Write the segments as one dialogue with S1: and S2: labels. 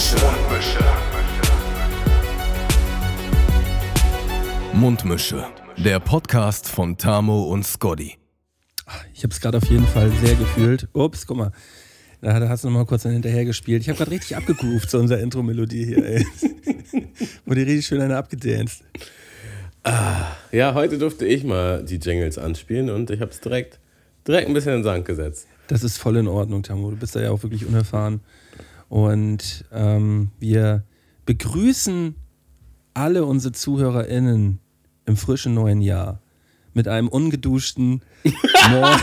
S1: Mundmische. Mundmische. Der Podcast von Tamo und Scotty.
S2: Ich habe es gerade auf jeden Fall sehr gefühlt. Ups, guck mal. Da hast du noch mal kurz hinterher gespielt. Ich habe gerade richtig abgegroovt zu unserer Intro-Melodie hier, ey. Wurde richtig schön eine abgedanced.
S3: Ah, ja, heute durfte ich mal die Jingles anspielen und ich habe es direkt, direkt ein bisschen in den Sand gesetzt.
S2: Das ist voll in Ordnung, Tamo. Du bist da ja auch wirklich unerfahren. Und ähm, wir begrüßen alle unsere ZuhörerInnen im frischen neuen Jahr mit einem ungeduschten Moin.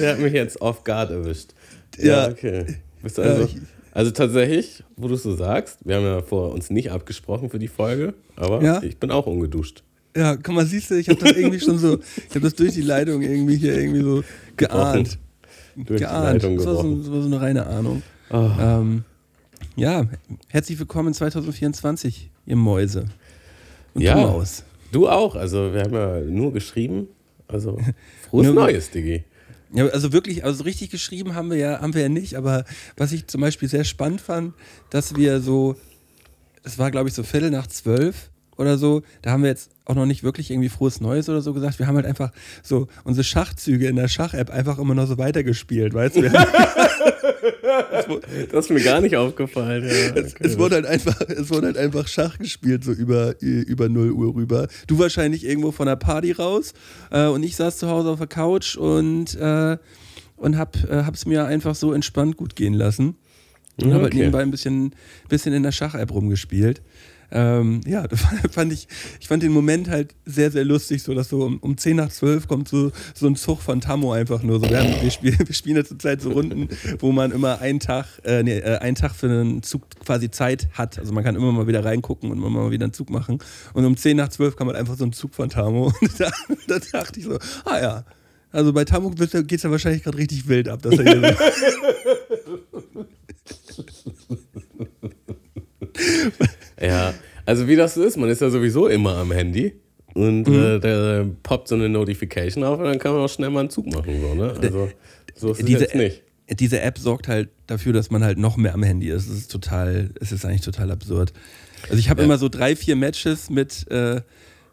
S3: Der hat mich jetzt off guard erwischt.
S2: Ja.
S3: okay. Bist du also,
S2: Ja, ich-
S3: also tatsächlich, wo du es so sagst, wir haben ja vor uns nicht abgesprochen für die Folge, aber
S2: Ja.
S3: ich bin auch ungeduscht.
S2: Ja, guck mal, siehst du, ich habe das irgendwie schon so, ich habe das durch die Leitung irgendwie hier irgendwie so geahnt.
S3: Durch
S2: geahnt.
S3: die Leitung
S2: Das war, so, das war so eine reine Ahnung.
S3: Oh.
S2: Ähm, ja, herzlich willkommen 2024, ihr Mäuse. Und
S3: Ja.
S2: du Maus.
S3: Du auch, also wir haben ja nur geschrieben. Also frohes
S2: Nur-
S3: Neues, Diggi.
S2: Ja, also wirklich, also richtig geschrieben haben wir ja, haben wir ja nicht, aber was ich zum Beispiel sehr spannend fand, dass wir so, es war glaube ich so Viertel nach zwölf oder so, da haben wir jetzt auch noch nicht wirklich irgendwie frohes Neues oder so gesagt. Wir haben halt einfach so unsere Schachzüge in der Schach-App einfach immer noch so weitergespielt, weißt du?
S3: Das ist mir gar nicht aufgefallen. Ja,
S2: Es, es, wurde halt einfach, es wurde halt einfach Schach gespielt, so über, über 0 Uhr rüber. Du wahrscheinlich irgendwo von der Party raus äh, und ich saß zu Hause auf der Couch und, äh, und hab, äh, hab's mir einfach so entspannt gut gehen lassen. Und hab halt
S3: Okay.
S2: nebenbei ein bisschen, bisschen in der Schach-App rumgespielt. Ähm, ja, das fand ich, ich fand den Moment halt sehr, sehr lustig, so dass so um, um 10 nach 12 kommt so, so ein Zug von Tammo einfach nur so. Wir, haben, wir, spielen, wir spielen ja zurzeit so Runden, wo man immer einen Tag, äh, nee, äh, einen Tag für einen Zug quasi Zeit hat. Also man kann immer mal wieder reingucken und immer mal wieder einen Zug machen. Und um 10 nach 12 kam halt einfach so ein Zug von Tammo. Und da, da dachte ich so, ah ja. Also bei Tammo geht es ja wahrscheinlich gerade richtig wild ab, dass er hier
S3: Ja, also wie das so ist, man ist ja sowieso immer am Handy und
S2: Mhm.
S3: äh, da poppt so eine Notification auf und dann kann man auch schnell mal einen Zug machen. So, ne? Also so ist es
S2: diese,
S3: jetzt nicht.
S2: diese App sorgt halt dafür, dass man halt noch mehr am Handy ist. Es ist total, es ist eigentlich total absurd. Also ich habe
S3: Ja.
S2: immer so drei, vier Matches mit, äh,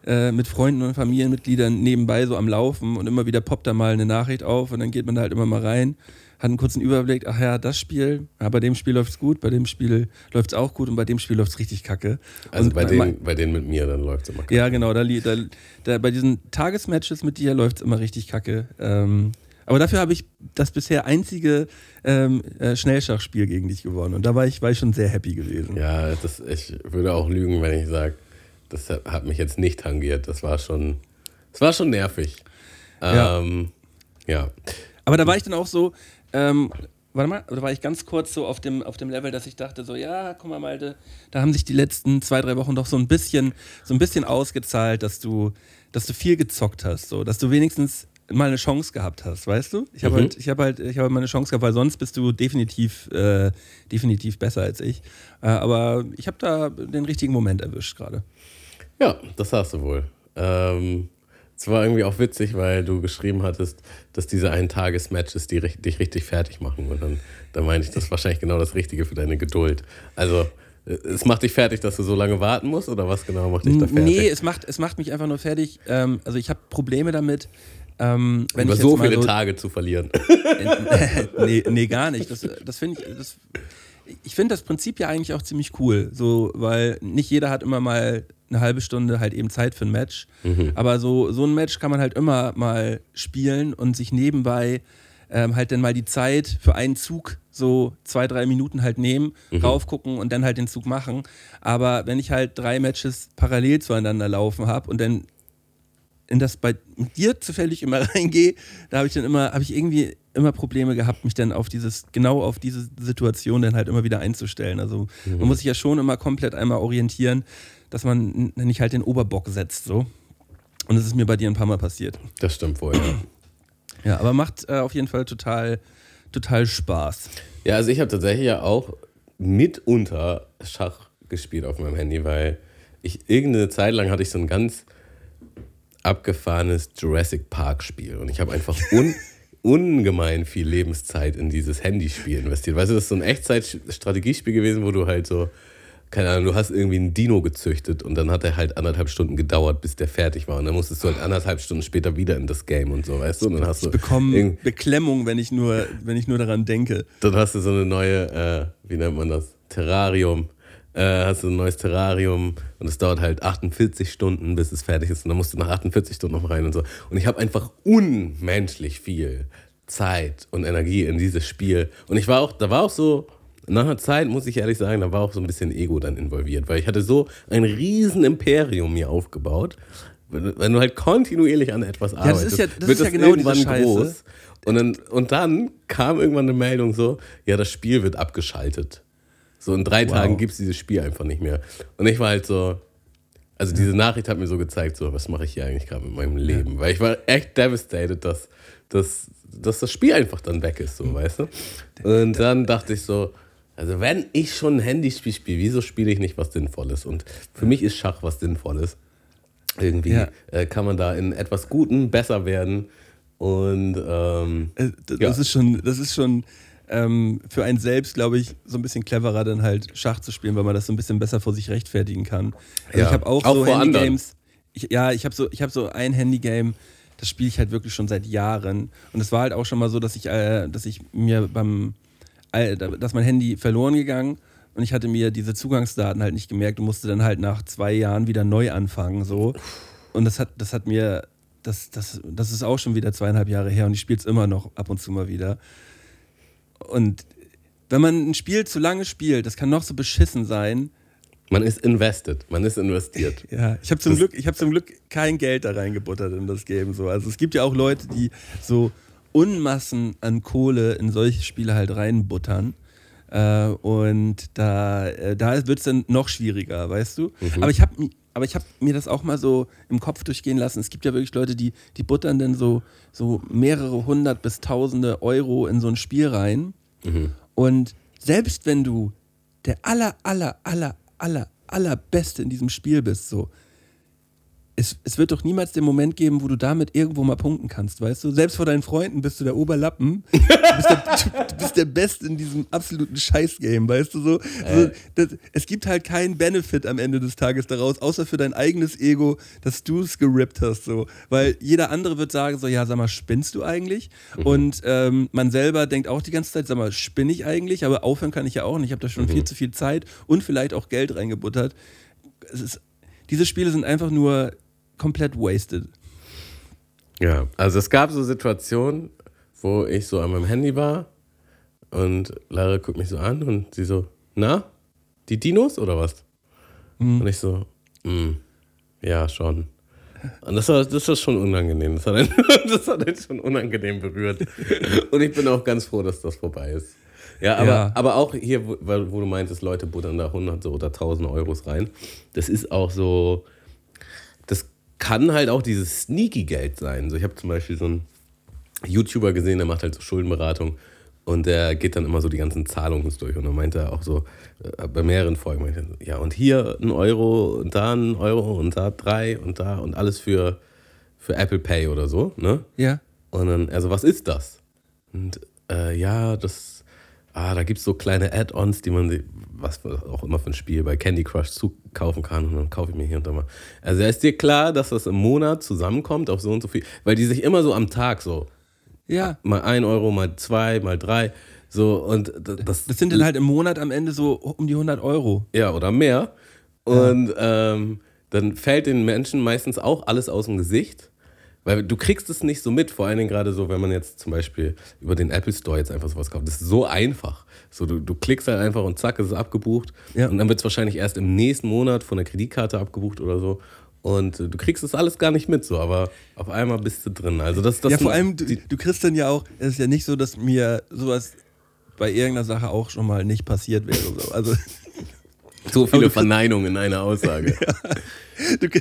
S2: äh, mit Freunden und Familienmitgliedern nebenbei so am Laufen und immer wieder poppt da mal eine Nachricht auf und dann geht man da halt immer mal rein, hat einen kurzen Überblick, ach ja, das Spiel, ja, bei dem Spiel läuft's gut, bei dem Spiel läuft's auch gut und bei dem Spiel läuft's richtig kacke.
S3: Also
S2: und
S3: bei denen, bei denen mit mir, dann läuft es immer.
S2: ja, genau. Da, da, da, bei diesen Tagesmatches mit dir läuft es immer richtig kacke. Ähm, aber dafür habe ich das bisher einzige ähm, äh, Schnellschachspiel gegen dich gewonnen. Und da war ich, war ich schon sehr happy gewesen.
S3: Ja, das, ich würde auch lügen, wenn ich sage, das hat mich jetzt nicht tangiert. Das war schon, das war schon nervig.
S2: Ja.
S3: Ähm, ja.
S2: Aber da war ich dann auch so, ähm, warte mal, da war ich ganz kurz so auf dem, auf dem Level, dass ich dachte so, ja, guck mal, Malte, da haben sich die letzten zwei, drei Wochen doch so ein bisschen, so ein bisschen ausgezahlt, dass du, dass du viel gezockt hast, so, dass du wenigstens mal eine Chance gehabt hast, weißt du? Ich habe
S3: Mhm.
S2: halt, ich habe halt, ich habe mal eine Chance gehabt, weil sonst bist du definitiv, äh, definitiv besser als ich. Äh, aber ich habe da den richtigen Moment erwischt gerade.
S3: Ja, das hast du wohl. Ähm, es war irgendwie auch witzig, weil du geschrieben hattest, dass diese Ein-Tages-Matches die, dich richtig fertig machen. Und dann, dann meinte ich, das ist wahrscheinlich genau das Richtige für deine Geduld. Also, äh, es macht dich fertig, dass du so lange warten musst, oder was genau macht dich da fertig?
S2: Nee, es macht, es macht mich einfach nur fertig. Ähm, also ich habe Probleme damit, ähm, wenn
S3: Über so viele
S2: so,
S3: Tage zu verlieren.
S2: nee, nee, gar nicht. Das, das finde ich. Das, ich finde das Prinzip ja eigentlich auch ziemlich cool. So, weil nicht jeder hat immer mal eine halbe Stunde halt eben Zeit für ein Match. Aber so, so ein Match kann man halt immer mal spielen und sich nebenbei ähm, halt dann mal die Zeit für einen Zug so zwei, drei Minuten halt nehmen, raufgucken und dann halt den Zug machen. Aber wenn ich halt drei Matches parallel zueinander laufen habe und dann in das bei dir zufällig immer reingehe, da habe ich dann immer, habe ich irgendwie immer Probleme gehabt, mich dann auf dieses, genau auf diese Situation dann halt immer wieder einzustellen. Also man muss sich ja schon immer komplett einmal orientieren, dass man nicht halt den Oberbock setzt, so. Und das ist mir bei dir ein paar Mal passiert.
S3: Das stimmt wohl, ja.
S2: Ja, aber macht äh, auf jeden Fall total, total Spaß.
S3: Ja, also ich habe tatsächlich ja auch mitunter Schach gespielt auf meinem Handy, weil ich irgendeine Zeit lang hatte ich so ein ganz abgefahrenes Jurassic Park Spiel und ich habe einfach un ungemein viel Lebenszeit in dieses Handyspiel investiert. Weißt du, das ist so ein Echtzeit-Strategiespiel gewesen, wo du halt so, keine Ahnung, du hast irgendwie einen Dino gezüchtet und dann hat er halt anderthalb Stunden gedauert, bis der fertig war. Und dann musstest du halt anderthalb Stunden später wieder in das Game und so, weißt du? Und dann hast du
S2: ich bekomme Beklemmung, wenn ich, nur, wenn ich nur daran denke.
S3: Dann hast du so eine neue, äh, wie nennt man das? Terrarium äh, hast du ein neues Terrarium und es dauert halt 48 Stunden, bis es fertig ist. Und dann musst du nach 48 Stunden noch rein und so. Und ich habe einfach unmenschlich viel Zeit und Energie in dieses Spiel. Und ich war auch, da war auch so, nach einer Zeit, muss ich ehrlich sagen, da war auch so ein bisschen Ego dann involviert, weil ich hatte so ein riesen Imperium mir aufgebaut. Wenn du halt kontinuierlich an etwas arbeitest,
S2: ja, das
S3: ja, das wird
S2: ja
S3: das
S2: genau
S3: irgendwann groß. Und dann, und dann kam irgendwann eine Meldung so, ja, das Spiel wird abgeschaltet. So in drei wow. Tagen gibt es dieses Spiel einfach nicht mehr. Und ich war halt so, also diese Nachricht hat mir so gezeigt, so, was mache ich hier eigentlich gerade mit meinem Leben? Ja. Weil ich war echt devastated, dass, dass, dass das Spiel einfach dann weg ist, so, mhm. weißt du? Und dann dachte ich so, also wenn ich schon ein Handyspiel spiele, wieso spiele ich nicht was Sinnvolles? Und für mich ist Schach was Sinnvolles. Irgendwie ja. äh, kann man da in etwas Guten besser werden. Und ähm,
S2: äh, das, ja. ist schon, das ist schon ähm, für einen selbst, glaube ich, so ein bisschen cleverer, dann halt Schach zu spielen, weil man das so ein bisschen besser vor sich rechtfertigen kann. Also ja. ich habe auch, auch, so Handygames. Ich, ja, ich habe so, hab so ein Handygame, das spiele ich halt wirklich schon seit Jahren. Und es war halt auch schon mal so, dass ich, äh, dass ich mir beim, äh, dass mein Handy verloren gegangen und ich hatte mir diese Zugangsdaten halt nicht gemerkt und musste dann halt nach zwei Jahren wieder neu anfangen. So. Und das hat, das hat mir, das, das, das ist auch schon wieder zweieinhalb Jahre her und ich spiele es immer noch ab und zu mal wieder. Und wenn man ein Spiel zu lange spielt, das kann noch so beschissen sein.
S3: Man ist invested, man ist investiert.
S2: Ja, ich habe zum, Glück, hab zum Glück kein Geld da reingebuttert in das Game. So. Also es gibt ja auch Leute, die so Unmassen an Kohle in solche Spiele halt reinbuttern. Äh, und da, äh, da wird es dann noch schwieriger, weißt du? Mhm. Aber ich habe aber ich habe mir das auch mal so im Kopf durchgehen lassen. Es gibt ja wirklich Leute, die, die buttern dann so, so mehrere hundert bis tausende Euro in so ein Spiel rein. Mhm. Und selbst wenn du der aller, aller, aller, aller, allerbeste in diesem Spiel bist, so, es, es wird doch niemals den Moment geben, wo du damit irgendwo mal punkten kannst, weißt du? Selbst vor deinen Freunden bist du der Oberlappen. Du bist der, du bist der Beste in diesem absoluten Scheißgame, weißt du so? so das, es gibt halt keinen Benefit am Ende des Tages daraus, außer für dein eigenes Ego, dass du es gerippt hast, so. Weil jeder andere wird sagen, so, ja, sag mal, spinnst du eigentlich? Mhm. Und ähm, man selber denkt auch die ganze Zeit, sag mal, spinne ich eigentlich? Aber aufhören kann ich ja auch nicht. Ich habe da schon mhm. viel zu viel Zeit und vielleicht auch Geld reingebuttert. Ist, diese Spiele sind einfach nur komplett wasted.
S3: Ja, also es gab so Situationen, wo ich so an meinem Handy war und Lara guckt mich so an und sie so, na, die Dinos oder was? Mhm. Und ich so, mm, ja, schon. Und das war, das war schon unangenehm. Das hat, einen, das hat einen schon unangenehm berührt. Und ich bin auch ganz froh, dass das vorbei ist. Ja, aber, ja. aber auch hier, wo, wo du meintest, Leute buttern da 100 oder 1000 Euros rein. Das ist auch so, kann halt auch dieses Sneaky-Geld sein. So, ich habe zum Beispiel so einen YouTuber gesehen, der macht halt so Schuldenberatung und der geht dann immer so die ganzen Zahlungen durch. Und dann meinte er auch so, äh, bei mehreren Folgen, meinte er, ja, und hier ein Euro und da ein Euro und da drei und da und alles für, für Apple Pay oder so, ne?
S2: Ja.
S3: Und dann, also was ist das? Und äh, ja, das, ah, da gibt es so kleine Add-ons, die man, was auch immer für ein Spiel bei Candy Crush zukaufen kann und dann kaufe ich mir hier und da mal. Also ist dir klar, dass das im Monat zusammenkommt auf so und so viel, weil die sich immer so am Tag so,
S2: ja.
S3: mal ein Euro, mal zwei, mal drei, so und das.
S2: Das sind dann halt im Monat am Ende so um die 100 Euro.
S3: Ja, oder mehr. Und ja. ähm, dann fällt den Menschen meistens auch alles aus dem Gesicht. Weil du kriegst es nicht so mit, vor allen Dingen gerade so, wenn man jetzt zum Beispiel über den Apple Store jetzt einfach sowas kauft. Das ist so einfach. So, du, du klickst halt einfach und zack, ist es abgebucht. Ja. Und dann wird es wahrscheinlich erst im nächsten Monat von der Kreditkarte abgebucht oder so. Und äh, du kriegst das alles gar nicht mit, so, aber auf einmal bist du drin. Also das, das
S2: ja, vor allem, du, du kriegst dann ja auch, es ist ja nicht so, dass mir sowas bei irgendeiner Sache auch schon mal nicht passiert wäre. So. Also,
S3: so viele Verneinungen in einer Aussage. ja. du, du,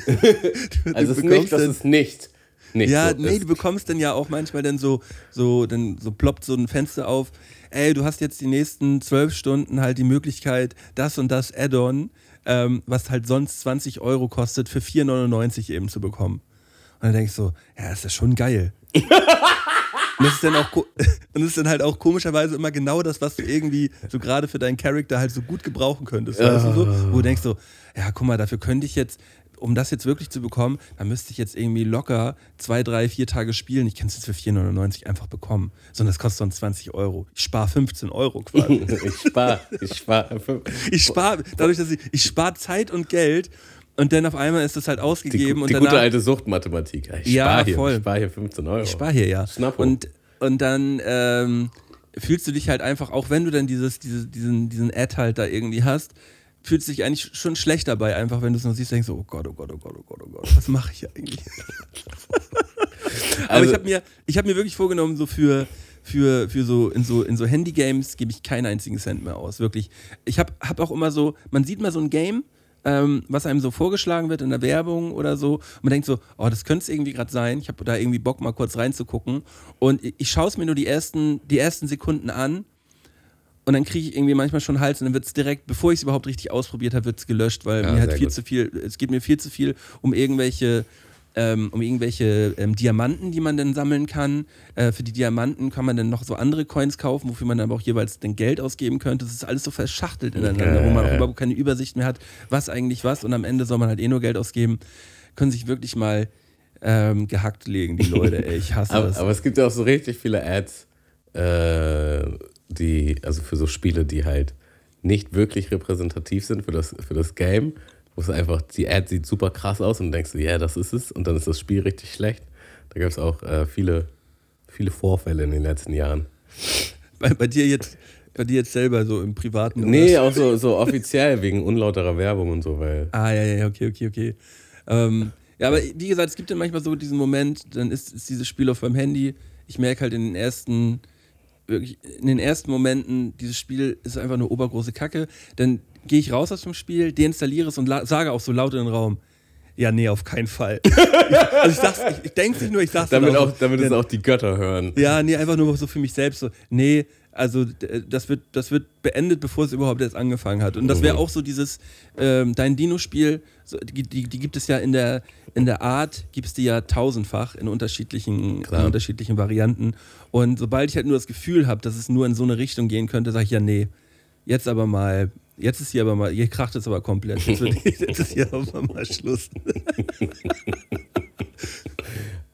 S3: also es ist nicht, das ist nicht nicht
S2: ja,
S3: so
S2: nee, du bekommst dann ja auch manchmal dann so, so, dann so ploppt so ein Fenster auf, ey, du hast jetzt die nächsten zwölf Stunden halt die Möglichkeit, das und das Add-on, ähm, was halt sonst 20 Euro kostet, für 4,99 eben zu bekommen. Und dann denke ich so, ja, das ist ja schon geil. Und das ist dann auch und das ist dann halt auch komischerweise immer genau das, was du irgendwie so gerade für deinen Charakter halt so gut gebrauchen könntest. Weißt du so? Wo du denkst so, ja, guck mal, dafür könnte ich jetzt, um das jetzt wirklich zu bekommen, dann müsste ich jetzt irgendwie locker zwei, drei, vier Tage spielen. Ich kann es jetzt für 4,99 einfach bekommen. Sondern das kostet sonst 20 Euro. Ich spare 15 Euro quasi.
S3: ich spare, ich spare.
S2: Ich spare, dadurch, dass ich, ich spare Zeit und Geld und dann auf einmal ist es halt ausgegeben.
S3: Die,
S2: und
S3: die
S2: danach,
S3: gute alte Suchtmathematik. Ich
S2: Ja,
S3: spare hier,
S2: voll.
S3: ich spar hier 15 Euro.
S2: Ich spare hier, ja.
S3: Schnappo.
S2: Und, und dann ähm, fühlst du dich halt einfach, auch wenn du dann dieses, diese, diesen, diesen Ad halt da irgendwie hast, fühlst du dich eigentlich schon schlecht dabei, einfach wenn du es noch siehst, denkst du, oh Gott, oh Gott, oh Gott, oh Gott, oh Gott, was mache ich eigentlich? Aber
S3: Also-
S2: ich habe mir, ich hab mir wirklich vorgenommen, so für, für, für so in so, in so Handy-Games gebe ich keinen einzigen Cent mehr aus, wirklich. Ich habe hab auch immer so, man sieht mal so ein Game, ähm, was einem so vorgeschlagen wird in der Werbung oder so. Und man denkt so, oh, das könnte es irgendwie gerade sein. Ich habe da irgendwie Bock, mal kurz reinzugucken. Und ich, ich schaue es mir nur die ersten, die ersten Sekunden an. Und dann kriege ich irgendwie manchmal schon Hals und dann wird es direkt, bevor ich es überhaupt richtig ausprobiert habe, wird es gelöscht, weil
S3: Ja,
S2: mir halt viel
S3: gut.
S2: zu viel, es geht mir viel zu viel um irgendwelche, ähm, um irgendwelche ähm, Diamanten, die man dann sammeln kann. Äh, für die Diamanten kann man dann noch so andere Coins kaufen, wofür man dann aber auch jeweils dann Geld ausgeben könnte. Das ist alles so verschachtelt ineinander, wo man auch überhaupt keine Übersicht mehr hat, was eigentlich was und am Ende soll man halt eh nur Geld ausgeben. Können sich wirklich mal ähm, gehackt legen, die Leute, ey. Ich hasse
S3: aber,
S2: das.
S3: aber es gibt ja auch so richtig viele Ads, äh, die, also für so Spiele, die halt nicht wirklich repräsentativ sind für das, für das Game, wo es einfach, die Ad sieht super krass aus und denkst du, ja, das ist es und dann ist das Spiel richtig schlecht. Da gab es auch äh, viele, viele Vorfälle in den letzten Jahren.
S2: bei, bei dir jetzt, bei dir jetzt selber so im privaten.
S3: Nee, auch so, so offiziell wegen unlauterer Werbung und so, weil.
S2: Ah, ja, ja, okay, okay, okay. Ähm, ja, aber wie gesagt, es gibt dann manchmal so diesen Moment, dann ist, ist dieses Spiel auf meinem Handy. Ich merke halt in den ersten, wirklich, in den ersten Momenten, dieses Spiel ist einfach eine obergroße Kacke. Dann gehe ich raus aus dem Spiel, deinstalliere es und sage auch so laut in den Raum. Ja, nee, auf keinen Fall. also ich sag's, ich, ich denke nicht nur, ich sag's
S3: Damit, auch,
S2: so.
S3: damit es
S2: Dann-
S3: auch die Götter hören.
S2: ja, nee, einfach nur so für mich selbst so, nee, also das wird, das wird beendet, bevor es überhaupt erst angefangen hat. Und das wäre
S3: Mhm.
S2: auch so dieses, ähm, dein Dino-Spiel, so, die, die, die gibt es ja in der, in der Art, gibt es die ja tausendfach in unterschiedlichen, in unterschiedlichen Varianten. Und sobald ich halt nur das Gefühl habe, dass es nur in so eine Richtung gehen könnte, sage ich ja, nee, jetzt aber mal, jetzt ist hier aber mal, hier kracht es aber komplett. Jetzt, wird, jetzt ist hier aber mal Schluss.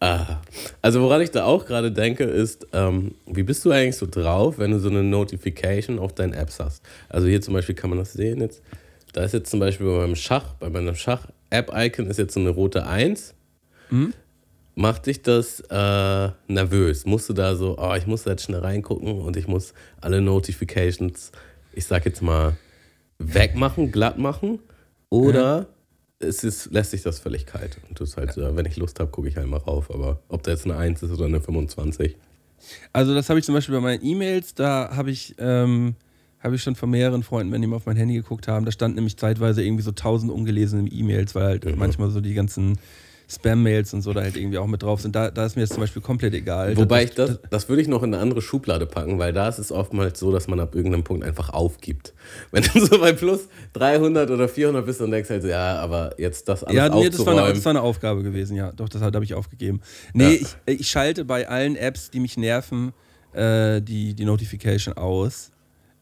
S3: Ah. Also woran ich da auch gerade denke, ist, ähm, wie bist du eigentlich so drauf, wenn du so eine Notification auf deinen Apps hast? Also hier zum Beispiel kann man das sehen jetzt. Da ist jetzt zum Beispiel bei meinem Schach, bei meinem Schach-App-Icon ist jetzt so eine rote 1. Macht dich das äh, nervös? Musst du da so, oh, ich muss da jetzt schnell reingucken und ich muss alle Notifications, ich sag jetzt mal, wegmachen, glatt machen? Oder es ist, lässt sich das völlig kalt? Und ist halt, so, wenn ich Lust habe, gucke ich halt mal rauf. Aber ob da jetzt eine 1 ist oder eine 25.
S2: Also das habe ich zum Beispiel bei meinen E-Mails, da habe ich, ähm, habe ich schon von mehreren Freunden, wenn die mal auf mein Handy geguckt haben, da stand nämlich zeitweise irgendwie so tausend ungelesene E-Mails, weil halt
S3: Mhm.
S2: manchmal so die ganzen Spam-Mails und so da halt irgendwie auch mit drauf sind. Da, da ist mir jetzt zum Beispiel komplett egal.
S3: Wobei ich das, das würde ich noch in eine andere Schublade packen, weil da ist es oftmals so, dass man ab irgendeinem Punkt einfach aufgibt. Wenn du so bei plus 300 oder 400 bist und denkst halt so, ja, aber jetzt das alles
S2: ja, nee, das war, eine, das war eine Aufgabe gewesen, ja. Doch, das habe ich aufgegeben. Nee,
S3: Ja.
S2: ich, ich schalte bei allen Apps, die mich nerven, äh, die, die Notification aus.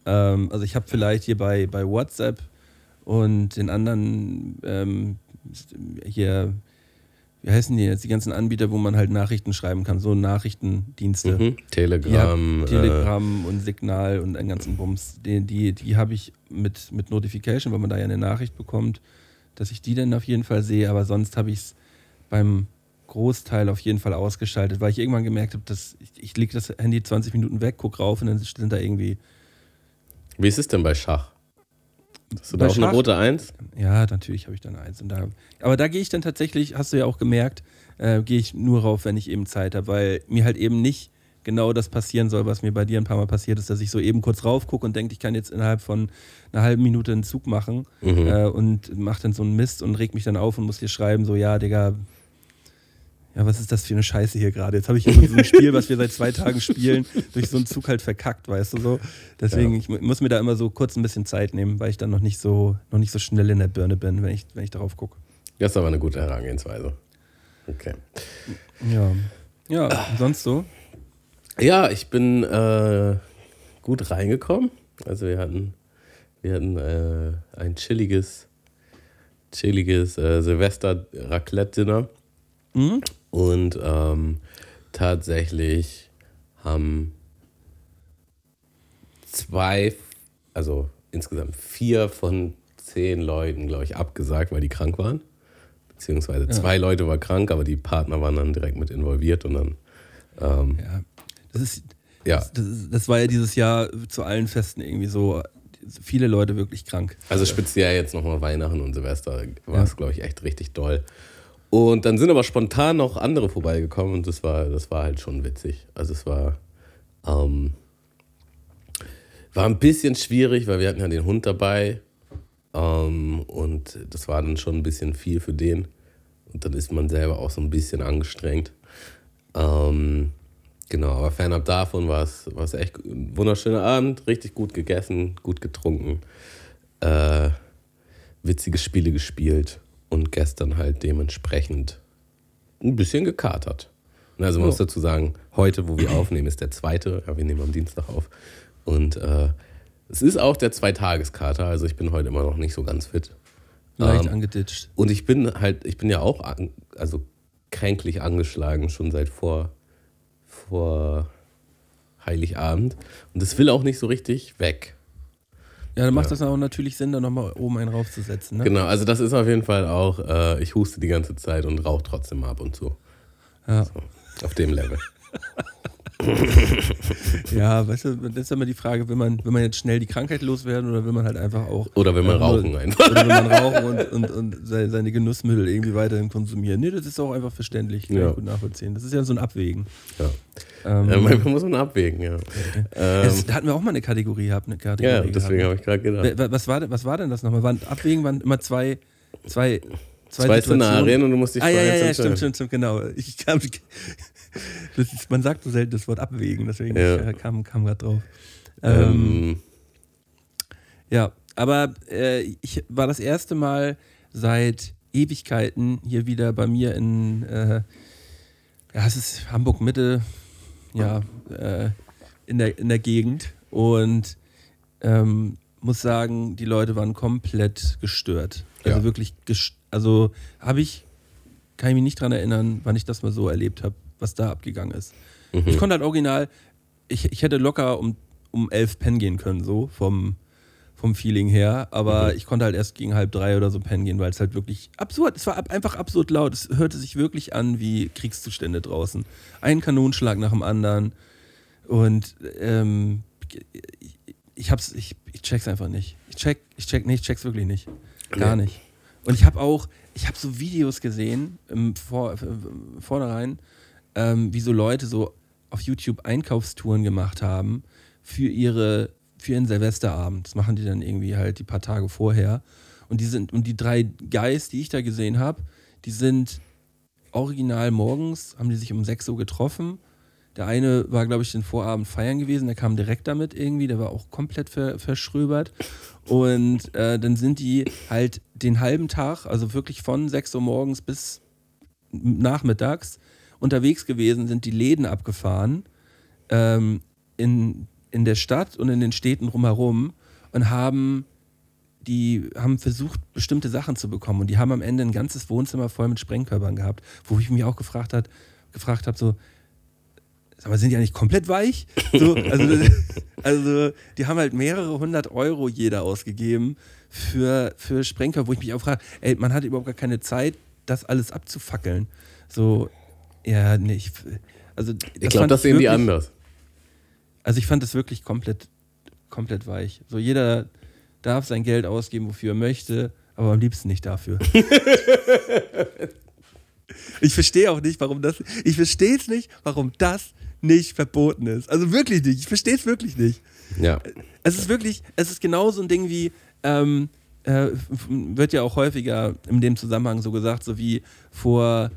S2: Ähm, also ich habe vielleicht hier bei, bei WhatsApp und den anderen ähm, hier, wie heißen die jetzt, die ganzen Anbieter, wo man halt Nachrichten schreiben kann, so Nachrichtendienste.
S3: mhm. Telegram.
S2: Ja, Telegram und Signal und einen ganzen Bums. Die, die, die habe ich mit, mit Notification, weil man da ja eine Nachricht bekommt, dass ich die dann auf jeden Fall sehe. Aber sonst habe ich es beim Großteil auf jeden Fall ausgeschaltet, weil ich irgendwann gemerkt habe, dass ich, ich lege das Handy 20 Minuten weg, gucke rauf und dann sind da irgendwie,
S3: äh, wie ist es denn bei Schach? Hast du da auch eine rote 1?
S2: ja, natürlich habe ich dann eins. Und da, aber da gehe ich dann tatsächlich, hast du ja auch gemerkt, äh, gehe ich nur rauf, wenn ich eben Zeit habe, weil mir halt eben nicht genau das passieren soll, was mir bei dir ein paar Mal passiert ist, dass ich so eben kurz rauf gucke und denke, ich kann jetzt innerhalb von einer halben Minute einen Zug machen
S3: Mhm.
S2: äh, und mache dann so einen Mist und reg mich dann auf und muss dir schreiben, so, ja, Digga, ja, was ist das für eine Scheiße hier gerade? Jetzt habe ich hier so ein Spiel, was wir seit zwei Tagen spielen, durch so einen Zug halt verkackt, weißt du so. Deswegen,
S3: Ja.
S2: ich mu- muss mir da immer so kurz ein bisschen Zeit nehmen, weil ich dann noch nicht so, noch nicht so schnell in der Birne bin, wenn ich, wenn ich darauf gucke.
S3: Das ist aber eine gute Herangehensweise. Okay.
S2: Ja. Ja, sonst so?
S3: Ja, ich bin äh, gut reingekommen. Also wir hatten, wir hatten äh, ein chilliges, chilliges äh, Silvester-Raclette-Dinner.
S2: Mhm.
S3: Und ähm, tatsächlich haben zwei, also insgesamt vier von zehn Leuten, glaube ich, abgesagt, weil die krank waren. Beziehungsweise zwei Leute waren krank, aber die Partner waren dann direkt mit involviert und dann, ähm,
S2: Ja. Das ist,
S3: ja.
S2: das, das, das war ja dieses Jahr zu allen Festen irgendwie so. Viele Leute wirklich krank.
S3: Also speziell jetzt nochmal Weihnachten und Silvester war
S2: Ja.
S3: es, glaube ich, echt richtig doll. Und dann sind aber spontan noch andere vorbeigekommen und das war, das war halt schon witzig. Also es war, ähm, war ein bisschen schwierig, weil wir hatten ja den Hund dabei ähm, und das war dann schon ein bisschen viel für den. Und dann ist man selber auch so ein bisschen angestrengt. Ähm, genau, aber fernab davon war es, war es echt ein wunderschöner Abend, richtig gut gegessen, gut getrunken, äh, witzige Spiele gespielt und gestern halt dementsprechend ein bisschen gekatert. Und Also man muss
S2: Ja.
S3: dazu sagen, heute, wo wir aufnehmen, ist der zweite, ja, wir nehmen am Dienstag auf. Und äh, es ist auch der Zweitageskater, also ich bin heute immer noch nicht so ganz fit.
S2: Leicht
S3: Ähm,
S2: angeditscht.
S3: und ich bin halt, ich bin ja auch an, also kränklich angeschlagen, schon seit vor, vor Heiligabend. Und das will auch nicht so richtig weg.
S2: Ja, dann macht das auch natürlich Sinn, da nochmal oben einen raufzusetzen. Ne?
S3: Genau, also das ist auf jeden Fall auch, äh, ich huste die ganze Zeit und rauche trotzdem ab und zu.
S2: Ja.
S3: Auf dem Level.
S2: ja, weißt du, das ist immer die Frage, will man, will man jetzt schnell die Krankheit loswerden oder will man halt einfach auch.
S3: Oder wenn man
S2: Ja,
S3: rauchen einfach.
S2: Oder will man rauchen und, und, und seine, seine Genussmittel irgendwie weiterhin konsumieren. Nee, das ist auch einfach verständlich. Kann
S3: Ja.
S2: ich gut nachvollziehen. Das ist ja so ein Abwägen.
S3: Ja.
S2: Ähm,
S3: Ja, manchmal muss man abwägen, ja. Ähm,
S2: es, da hatten wir auch mal eine Kategorie gehabt. Eine Kategorie
S3: ja, deswegen habe ich gerade gedacht.
S2: Was war, denn- was war denn das nochmal? Waren, Abwägen waren immer zwei, zwei, zwei,
S3: Zwei. Szenarien und du musst dich
S2: Ah, ja, ja, ja, stimmt, stimmt, stimmt, genau. Ich kam, ist, man sagt so selten das Wort abwägen, deswegen
S3: Ja.
S2: äh, kam, kam gerade drauf. Ähm,
S3: Ähm,
S2: ja, aber äh, ich war das erste Mal seit Ewigkeiten hier wieder bei mir in, äh, ja, es ist Hamburg Mitte, ja, äh, in, der, in der Gegend und ähm, muss sagen, die Leute waren komplett gestört. Also
S3: Ja.
S2: wirklich, gest also habe ich, kann ich mich nicht dran erinnern, wann ich das mal so erlebt habe, was da abgegangen ist.
S3: mhm.
S2: Ich konnte halt original, ich, ich hätte locker um, um elf pennen gehen können, so vom, vom Feeling her. Aber ich konnte halt erst gegen halb drei oder so pennen gehen, weil es halt wirklich absurd, es war ab, einfach absurd laut. Es hörte sich wirklich an wie Kriegszustände draußen. Ein Kanonenschlag nach dem anderen. Und ähm, ich, ich hab's, ich, ich check's einfach nicht. Ich check, ich check, nee, ich check's wirklich nicht. Gar
S3: Nee.
S2: nicht. Und ich habe auch, ich habe so Videos gesehen im Vor, äh, Vornherein, ähm, wie so Leute so auf YouTube Einkaufstouren gemacht haben für ihre für ihren Silvesterabend. Das machen die dann irgendwie halt die paar Tage vorher. Und die sind und die drei Guys, die ich da gesehen habe, die sind original morgens, haben die sich um 6 Uhr getroffen. Der eine war, glaube ich, den Vorabend feiern gewesen, der kam direkt damit irgendwie, der war auch komplett ver verschröbert. Und äh, dann sind die halt den halben Tag, also wirklich von 6 Uhr morgens bis nachmittags unterwegs gewesen, sind die Läden abgefahren ähm, in, in der Stadt und in den Städten drumherum und haben die haben versucht, bestimmte Sachen zu bekommen. Und die haben am Ende ein ganzes Wohnzimmer voll mit Sprengkörpern gehabt, wo ich mich auch gefragt habe, gefragt habe, so, mal, sind die eigentlich komplett weich? So, also, also, die haben halt mehrere hundert Euro jeder ausgegeben für, für Sprengkörper, wo ich mich auch frage, ey, man hat überhaupt gar keine Zeit, das alles abzufackeln. So, ja, nee, ich, also,
S3: ich glaube, das sehen die anders.
S2: Also ich fand das wirklich komplett, komplett weich. So jeder darf sein Geld ausgeben, wofür er möchte, aber am liebsten nicht dafür. ich verstehe auch nicht, warum das. Ich verstehe es nicht, warum das nicht verboten ist. Also wirklich nicht. Ich verstehe es wirklich nicht.
S3: Ja.
S2: Es ist wirklich, es ist genau so ein Ding wie, ähm, äh, wird ja auch häufiger in dem Zusammenhang so gesagt, so wie vor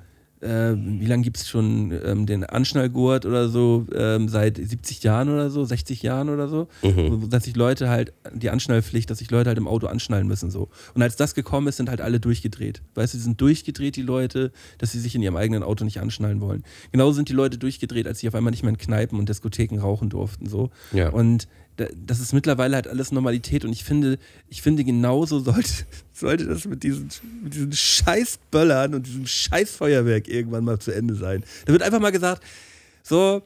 S2: äh, wie lange gibt es schon ähm, den Anschnallgurt oder so? Ähm, seit 70 Jahren oder so, 60 Jahren oder so.
S3: Mhm.
S2: Dass sich Leute halt, die Anschnallpflicht, dass sich Leute halt im Auto anschnallen müssen so. Und als das gekommen ist, sind halt alle durchgedreht. Weißt du, sie sind durchgedreht, die Leute, dass sie sich in ihrem eigenen Auto nicht anschnallen wollen. Genauso sind die Leute durchgedreht, als sie auf einmal nicht mehr in Kneipen und Diskotheken rauchen durften. So.
S3: Ja.
S2: Und das ist mittlerweile halt alles Normalität und ich finde, ich finde genauso sollte, sollte das mit diesen, mit diesen scheiß Böllern und diesem scheiß Feuerwerk irgendwann mal zu Ende sein. Da wird einfach mal gesagt, so,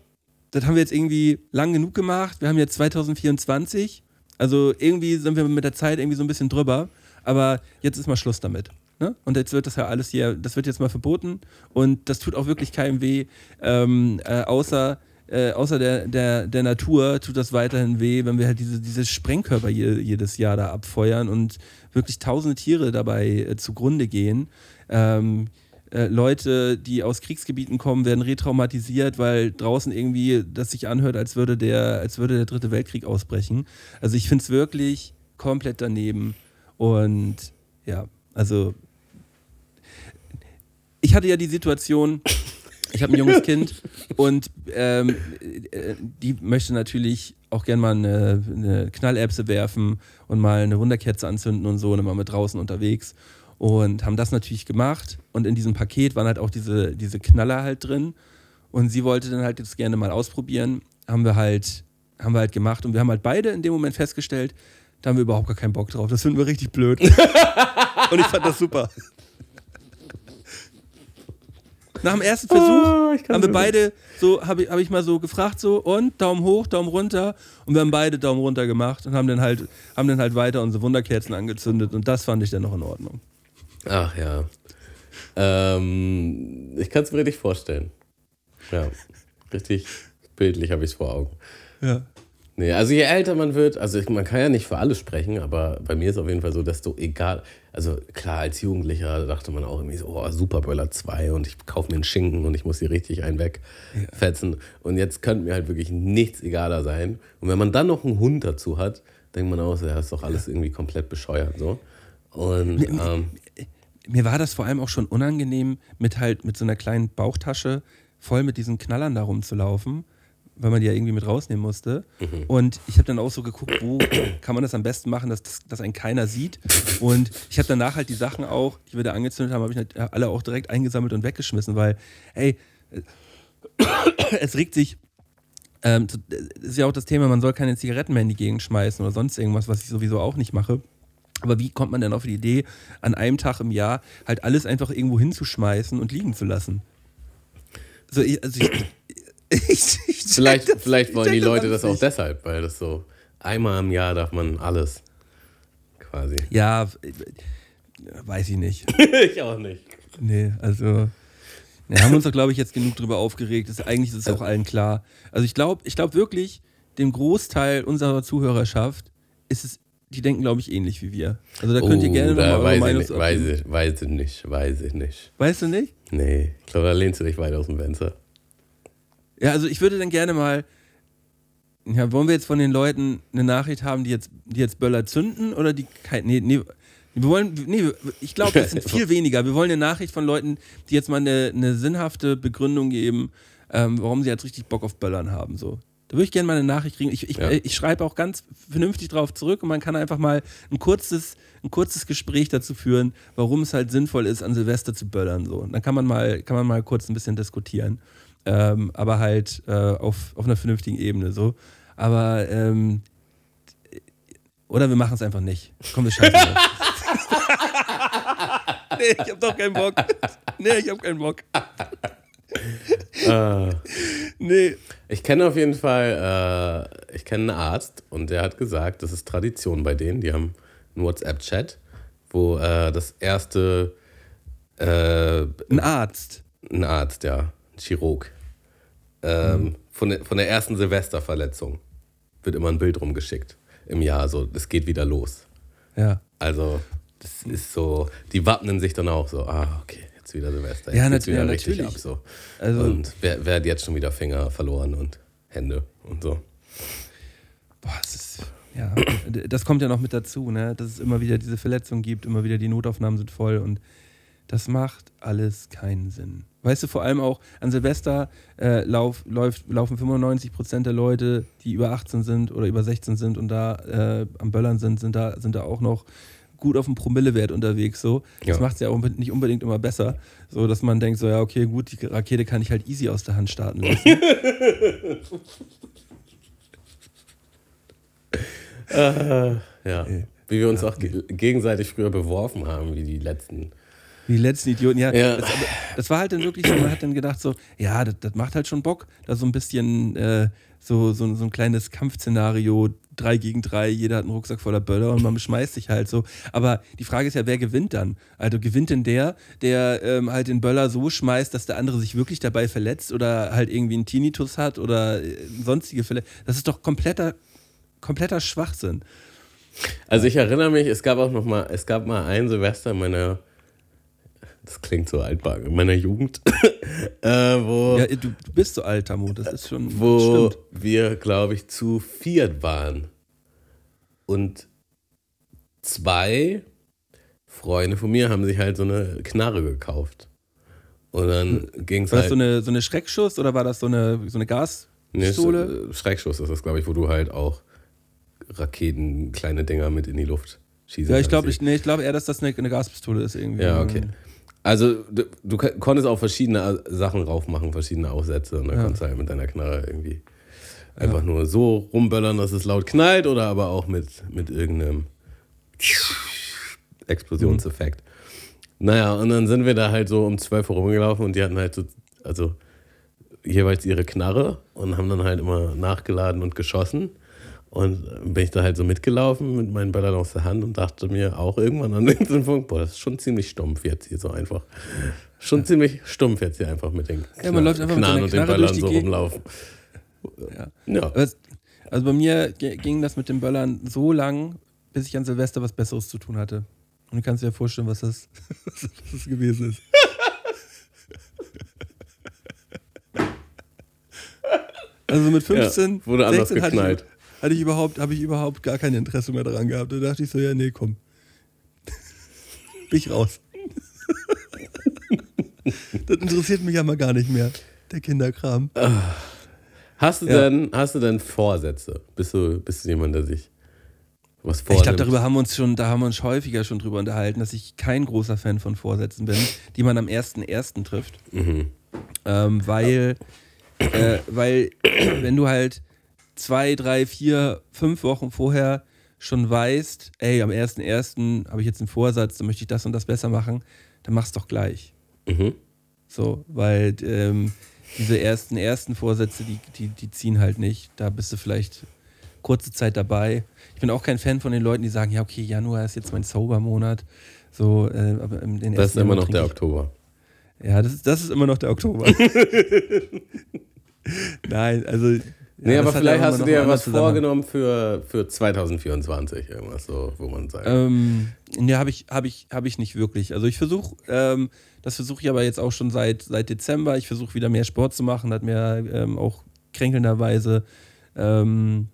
S2: das haben wir jetzt irgendwie lang genug gemacht, wir haben jetzt 2024, also irgendwie sind wir mit der Zeit irgendwie so ein bisschen drüber, aber jetzt ist mal Schluss damit. Ne? Und jetzt wird das ja alles hier, das wird jetzt mal verboten und das tut auch wirklich keinem weh, ähm, äh, außer äh, außer der, der, der Natur tut das weiterhin weh, wenn wir halt diese, diese Sprengkörper je, jedes Jahr da abfeuern und wirklich tausende Tiere dabei äh, zugrunde gehen. Ähm, äh, Leute, die aus Kriegsgebieten kommen, werden retraumatisiert, weil draußen irgendwie das sich anhört, als würde der, als würde der dritte Weltkrieg ausbrechen. Also ich finde es wirklich komplett daneben. Und ja, also ich hatte ja die Situation, ich habe ein junges Kind und ähm, äh, die möchte natürlich auch gern mal eine, eine Knallerbse werfen und mal eine Wunderkerze anzünden und so und immer mit draußen unterwegs und haben das natürlich gemacht. Und in diesem Paket waren halt auch diese, diese Knaller halt drin. Und sie wollte dann halt jetzt gerne mal ausprobieren, haben wir halt haben wir halt gemacht. Und wir haben halt beide in dem Moment festgestellt, da haben wir überhaupt gar keinen Bock drauf, das finden wir richtig blöd. Und ich fand das super. Nach dem ersten Versuch
S3: kann
S2: haben wir beide so, habe ich, hab ich mal so gefragt, so und Daumen hoch, Daumen runter und wir haben beide Daumen runter gemacht und haben dann halt, haben dann halt weiter unsere Wunderkerzen angezündet und das fand ich dann noch in Ordnung.
S3: Ach ja. Ähm, ich kann es mir richtig vorstellen. Ja, richtig bildlich habe ich es vor Augen.
S2: Ja.
S3: Nee, also je älter man wird, also man kann ja nicht für alle sprechen, aber bei mir ist auf jeden Fall so, dass du egal, also klar, als Jugendlicher dachte man auch irgendwie so, oh, Superböller 2 und ich kaufe mir einen Schinken und ich muss hier richtig einen wegfetzen. Und jetzt könnte mir halt wirklich nichts egaler sein. Und wenn man dann noch einen Hund dazu hat, denkt man auch, so, ja, ist doch alles irgendwie komplett bescheuert so. Und ähm,
S2: Mir war das vor allem auch schon unangenehm, mit halt mit so einer kleinen Bauchtasche voll mit diesen Knallern da rumzulaufen, weil man die ja irgendwie mit rausnehmen musste. Und ich habe dann auch so geguckt, wo kann man das am besten machen, dass, das, dass einen keiner sieht. Und ich habe danach halt die Sachen auch, die wir da angezündet haben, habe ich halt alle auch direkt eingesammelt und weggeschmissen, weil, ey, es regt sich. Ähm, das ist ja auch das Thema, man soll keine Zigaretten mehr in die Gegend schmeißen oder sonst irgendwas, was ich sowieso auch nicht mache. Aber wie kommt man denn auf die Idee, an einem Tag im Jahr halt alles einfach irgendwo hinzuschmeißen und liegen zu lassen? So, ich, also ich, ich, ich
S3: Vielleicht,
S2: das-
S3: vielleicht
S2: ich
S3: wollen die Leute
S2: alles
S3: das auch deshalb, weil das so einmal im Jahr darf man alles. Quasi.
S2: Ja, weiß ich nicht.
S3: ich auch nicht.
S2: Nee, also. Wir haben uns doch, glaube ich, jetzt genug drüber aufgeregt. Das, eigentlich ist es auch allen klar. Also ich glaube ich glaub wirklich, dem Großteil unserer Zuhörerschaft ist es, die denken, glaube ich, ähnlich wie wir. Also da könnt ihr
S3: Oh,
S2: gerne
S3: da
S2: nochmal eure
S3: weiß,
S2: Meinung
S3: ich
S2: zu
S3: nicht, weiß, ich, weiß ich nicht, weiß ich nicht.
S2: Weißt du nicht?
S3: Nee, ich glaube, da lehnst du dich weit aus dem Fenster.
S2: Ja, also ich würde dann gerne mal. Ja, wollen wir jetzt von den Leuten eine Nachricht haben, die jetzt, die jetzt Böller zünden oder die kein. Nee, nee. Wir wollen, nee, ich glaube, das sind viel weniger. Wir wollen eine Nachricht von Leuten, die jetzt mal eine, eine sinnhafte Begründung geben, ähm, warum sie jetzt richtig Bock auf Böllern haben. So. Da würde ich gerne mal eine Nachricht kriegen. Ich, ich,
S3: Ja.
S2: äh, ich schreibe auch ganz vernünftig drauf zurück und man kann einfach mal ein kurzes, ein kurzes Gespräch dazu führen, warum es halt sinnvoll ist, an Silvester zu böllern. So. Und dann kann man mal, kann man mal kurz ein bisschen diskutieren. Ähm, aber halt äh, auf, auf einer vernünftigen Ebene. So. Aber ähm, oder wir machen es einfach nicht. Komm, wir scheißen drauf. nee, ich hab doch keinen Bock. Nee, ich hab keinen Bock.
S3: Ah.
S2: Nee.
S3: Ich kenne auf jeden Fall, äh, ich kenne einen Arzt und der hat gesagt, das ist Tradition bei denen. Die haben einen WhatsApp-Chat, wo äh, das erste, äh,
S2: Ein Arzt.
S3: ein Arzt, ja, ein Chirurg, ähm, von, der, von der ersten Silvesterverletzung wird immer ein Bild rumgeschickt im Jahr. So, es geht wieder los.
S2: Ja.
S3: Also, das ist so, die wappnen sich dann auch so, ah, okay, jetzt wieder Silvester.
S2: Ja,
S3: Jetzt geht's
S2: nat-
S3: wieder
S2: ja,
S3: richtig
S2: natürlich.
S3: ab. So.
S2: Also-
S3: und wer, wer hat jetzt schon wieder Finger verloren und Hände und so.
S2: Boah, es ist, ja, das kommt ja noch mit dazu, ne? dass es immer wieder diese Verletzungen gibt, immer wieder die Notaufnahmen sind voll und Das macht alles keinen Sinn. Weißt du, vor allem auch an Silvester äh, lauf, läuft, laufen 95 Prozent der Leute, die über 18 sind oder über 16 sind und da äh, am Böllern sind, sind da, sind da auch noch gut auf dem Promillewert unterwegs. So. Das
S3: Ja.
S2: macht es ja auch nicht unbedingt immer besser. So, dass man denkt, so, ja, okay, gut, die Rakete kann ich halt easy aus der Hand starten lassen.
S3: Äh, ja. Wie wir uns auch ge gegenseitig früher beworfen haben, wie die letzten.
S2: Die letzten Idioten, ja.
S3: Ja.
S2: Das, das war halt dann wirklich so, man hat dann gedacht so, ja, das, das macht halt schon Bock, da so ein bisschen äh, so, so, so ein kleines Kampfszenario, drei gegen drei, jeder hat einen Rucksack voller Böller und man beschmeißt sich halt so. Aber die Frage ist ja, wer gewinnt dann? Also gewinnt denn der, der ähm, halt den Böller so schmeißt, dass der andere sich wirklich dabei verletzt oder halt irgendwie einen Tinnitus hat oder äh, sonstige Fälle? Das ist doch kompletter, kompletter Schwachsinn.
S3: Also ich erinnere mich, es gab auch noch mal, es gab mal ein Silvester in meiner, das klingt so altbacken, in meiner Jugend, äh, wo,
S2: Ja, du, bist so alt, Tamu, das ist schon
S3: wo
S2: stimmt.
S3: wir, glaube ich, zu viert waren. Und zwei Freunde von mir haben sich halt so eine Knarre gekauft. Und dann ging es
S2: War das
S3: halt.
S2: so eine, so eine Schreckschuss oder war das so eine, so eine
S3: Nee,
S2: Gaspistole?
S3: so- Schreckschuss ist das, glaube ich, wo du halt auch Raketen, kleine Dinger mit in die Luft schießen
S2: ja, ich glaube nee, ich glaub eher, dass das eine, eine Gaspistole ist irgendwie.
S3: Ja, okay. Also du, du kon- konntest auch verschiedene Sachen raufmachen, verschiedene Aufsätze und dann
S2: Ja.
S3: konntest du halt mit deiner Knarre irgendwie einfach nur so rumböllern, dass es laut knallt oder aber auch mit, mit irgendeinem Explosionseffekt. Naja, und dann sind wir da halt so um 12 Uhr rumgelaufen und die hatten halt so, also jeweils ihre Knarre und haben dann halt immer nachgeladen und geschossen. Und bin ich da halt so mitgelaufen mit meinen Böllern aus der Hand und dachte mir auch irgendwann an diesem Punkt, boah, das ist schon ziemlich stumpf jetzt hier so einfach. Schon ziemlich stumpf jetzt hier einfach mit den
S2: Ja, man läuft einfach mit
S3: Knarren und den Böllern so
S2: Gegend.
S3: rumlaufen.
S2: Ja.
S3: Ja.
S2: Also bei mir ging das mit den Böllern so lang, bis ich an Silvester was Besseres zu tun hatte. Und du kannst dir ja vorstellen, was das, was das gewesen ist. Also mit 15,
S3: Ja, wurde anders
S2: 16 hatte ich,
S3: geknallt.
S2: Hatte ich überhaupt, habe ich überhaupt gar kein Interesse mehr daran gehabt. Da dachte ich so, ja, nee, komm. Bin ich raus. das interessiert mich ja mal gar nicht mehr, der Kinderkram.
S3: Hast du,
S2: Ja.
S3: denn, hast du denn Vorsätze? Bist du, bist du jemand, der sich was
S2: Ich
S3: vornimmt?
S2: glaube, darüber haben wir uns schon, da haben wir uns häufiger schon drüber unterhalten, dass ich kein großer Fan von Vorsätzen bin, die man am 1.1. trifft.
S3: Mhm.
S2: Ähm, weil, äh, weil, wenn du halt zwei, drei, vier, fünf Wochen vorher schon weißt, ey, am 1.1. habe ich jetzt einen Vorsatz, dann möchte ich das und das besser machen, dann mach's doch gleich.
S3: Mhm.
S2: So, weil ähm, diese ersten, ersten Vorsätze, die, die, die ziehen halt nicht. Da bist du vielleicht kurze Zeit dabei. Ich bin auch kein Fan von den Leuten, die sagen, ja, okay, Januar ist jetzt mein Sober-Monat. So, äh, aber im- den
S3: Das ist immer noch der Oktober.
S2: Ja, das das ist immer noch der Oktober. Nein, also. Ja,
S3: Nee, aber
S2: ja
S3: vielleicht hast du dir
S2: einen
S3: was vorgenommen für, für 2024, irgendwas so, wo man sagt.
S2: Ähm, nee, habe ich, hab ich, hab ich nicht wirklich. Also ich versuche, ähm, das versuche ich aber jetzt auch schon seit, seit Dezember. Ich versuche wieder mehr Sport zu machen, hat mir ähm, auch kränkelnderweise ähm,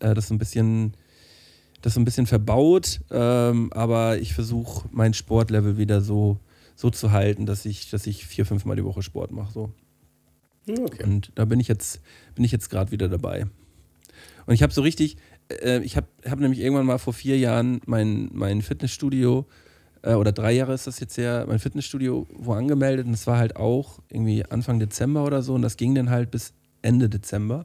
S2: äh, das so ein bisschen das so ein bisschen verbaut, ähm, aber ich versuche mein Sportlevel wieder so, so zu halten, dass ich, dass ich vier, fünf Mal die Woche Sport mache. So.
S3: Okay.
S2: Und da bin ich jetzt, bin ich jetzt gerade wieder dabei. Und ich habe so richtig, äh, ich habe hab nämlich irgendwann mal vor vier Jahren mein, mein Fitnessstudio, äh, oder drei Jahre ist das jetzt her, mein Fitnessstudio wo angemeldet und es war halt auch irgendwie Anfang Dezember oder so und das ging dann halt bis Ende Dezember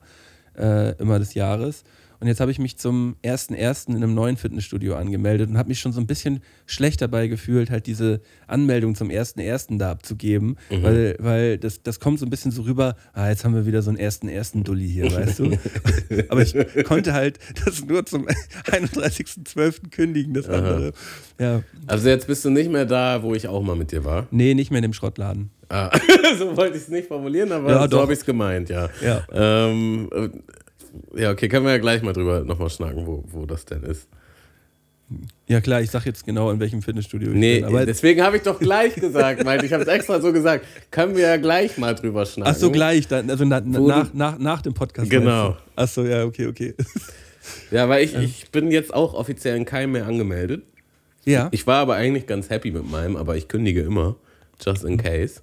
S2: äh, immer des Jahres. Und jetzt habe ich mich zum 1.1. in einem neuen Fitnessstudio angemeldet und habe mich schon so ein bisschen schlecht dabei gefühlt, halt diese Anmeldung zum 1.1. da abzugeben, weil, weil das, das kommt so ein bisschen so rüber, ah, jetzt haben wir wieder so einen 1.1. Dulli hier, weißt du? Aber ich konnte halt das nur zum 31.12. kündigen, das andere. Ja,
S3: Also jetzt bist du nicht mehr da, wo ich auch mal mit dir war.
S2: nee, nicht mehr in dem Schrottladen.
S3: Ah, so wollte ich es nicht formulieren, aber
S2: Ja,
S3: so habe ich es gemeint, ja.
S2: Ja.
S3: Ähm, äh, ja, okay, können wir ja gleich mal drüber nochmal schnacken, wo, wo das denn ist.
S2: Ja klar, ich sag jetzt genau, in welchem Fitnessstudio ich
S3: Nee,
S2: bin. Aber
S3: deswegen habe ich doch gleich gesagt, meinte ich habe es extra so gesagt. Können wir ja gleich mal drüber schnacken.
S2: Ach so, gleich, dann, also na,
S3: Wo
S2: nach, nach, nach dem Podcast.
S3: Genau.
S2: Ach so, ja, okay, okay.
S3: Ja, weil ich, ich bin jetzt auch offiziell in keinem mehr angemeldet.
S2: Ja.
S3: Ich war aber eigentlich ganz happy mit meinem, aber ich kündige immer. just in case.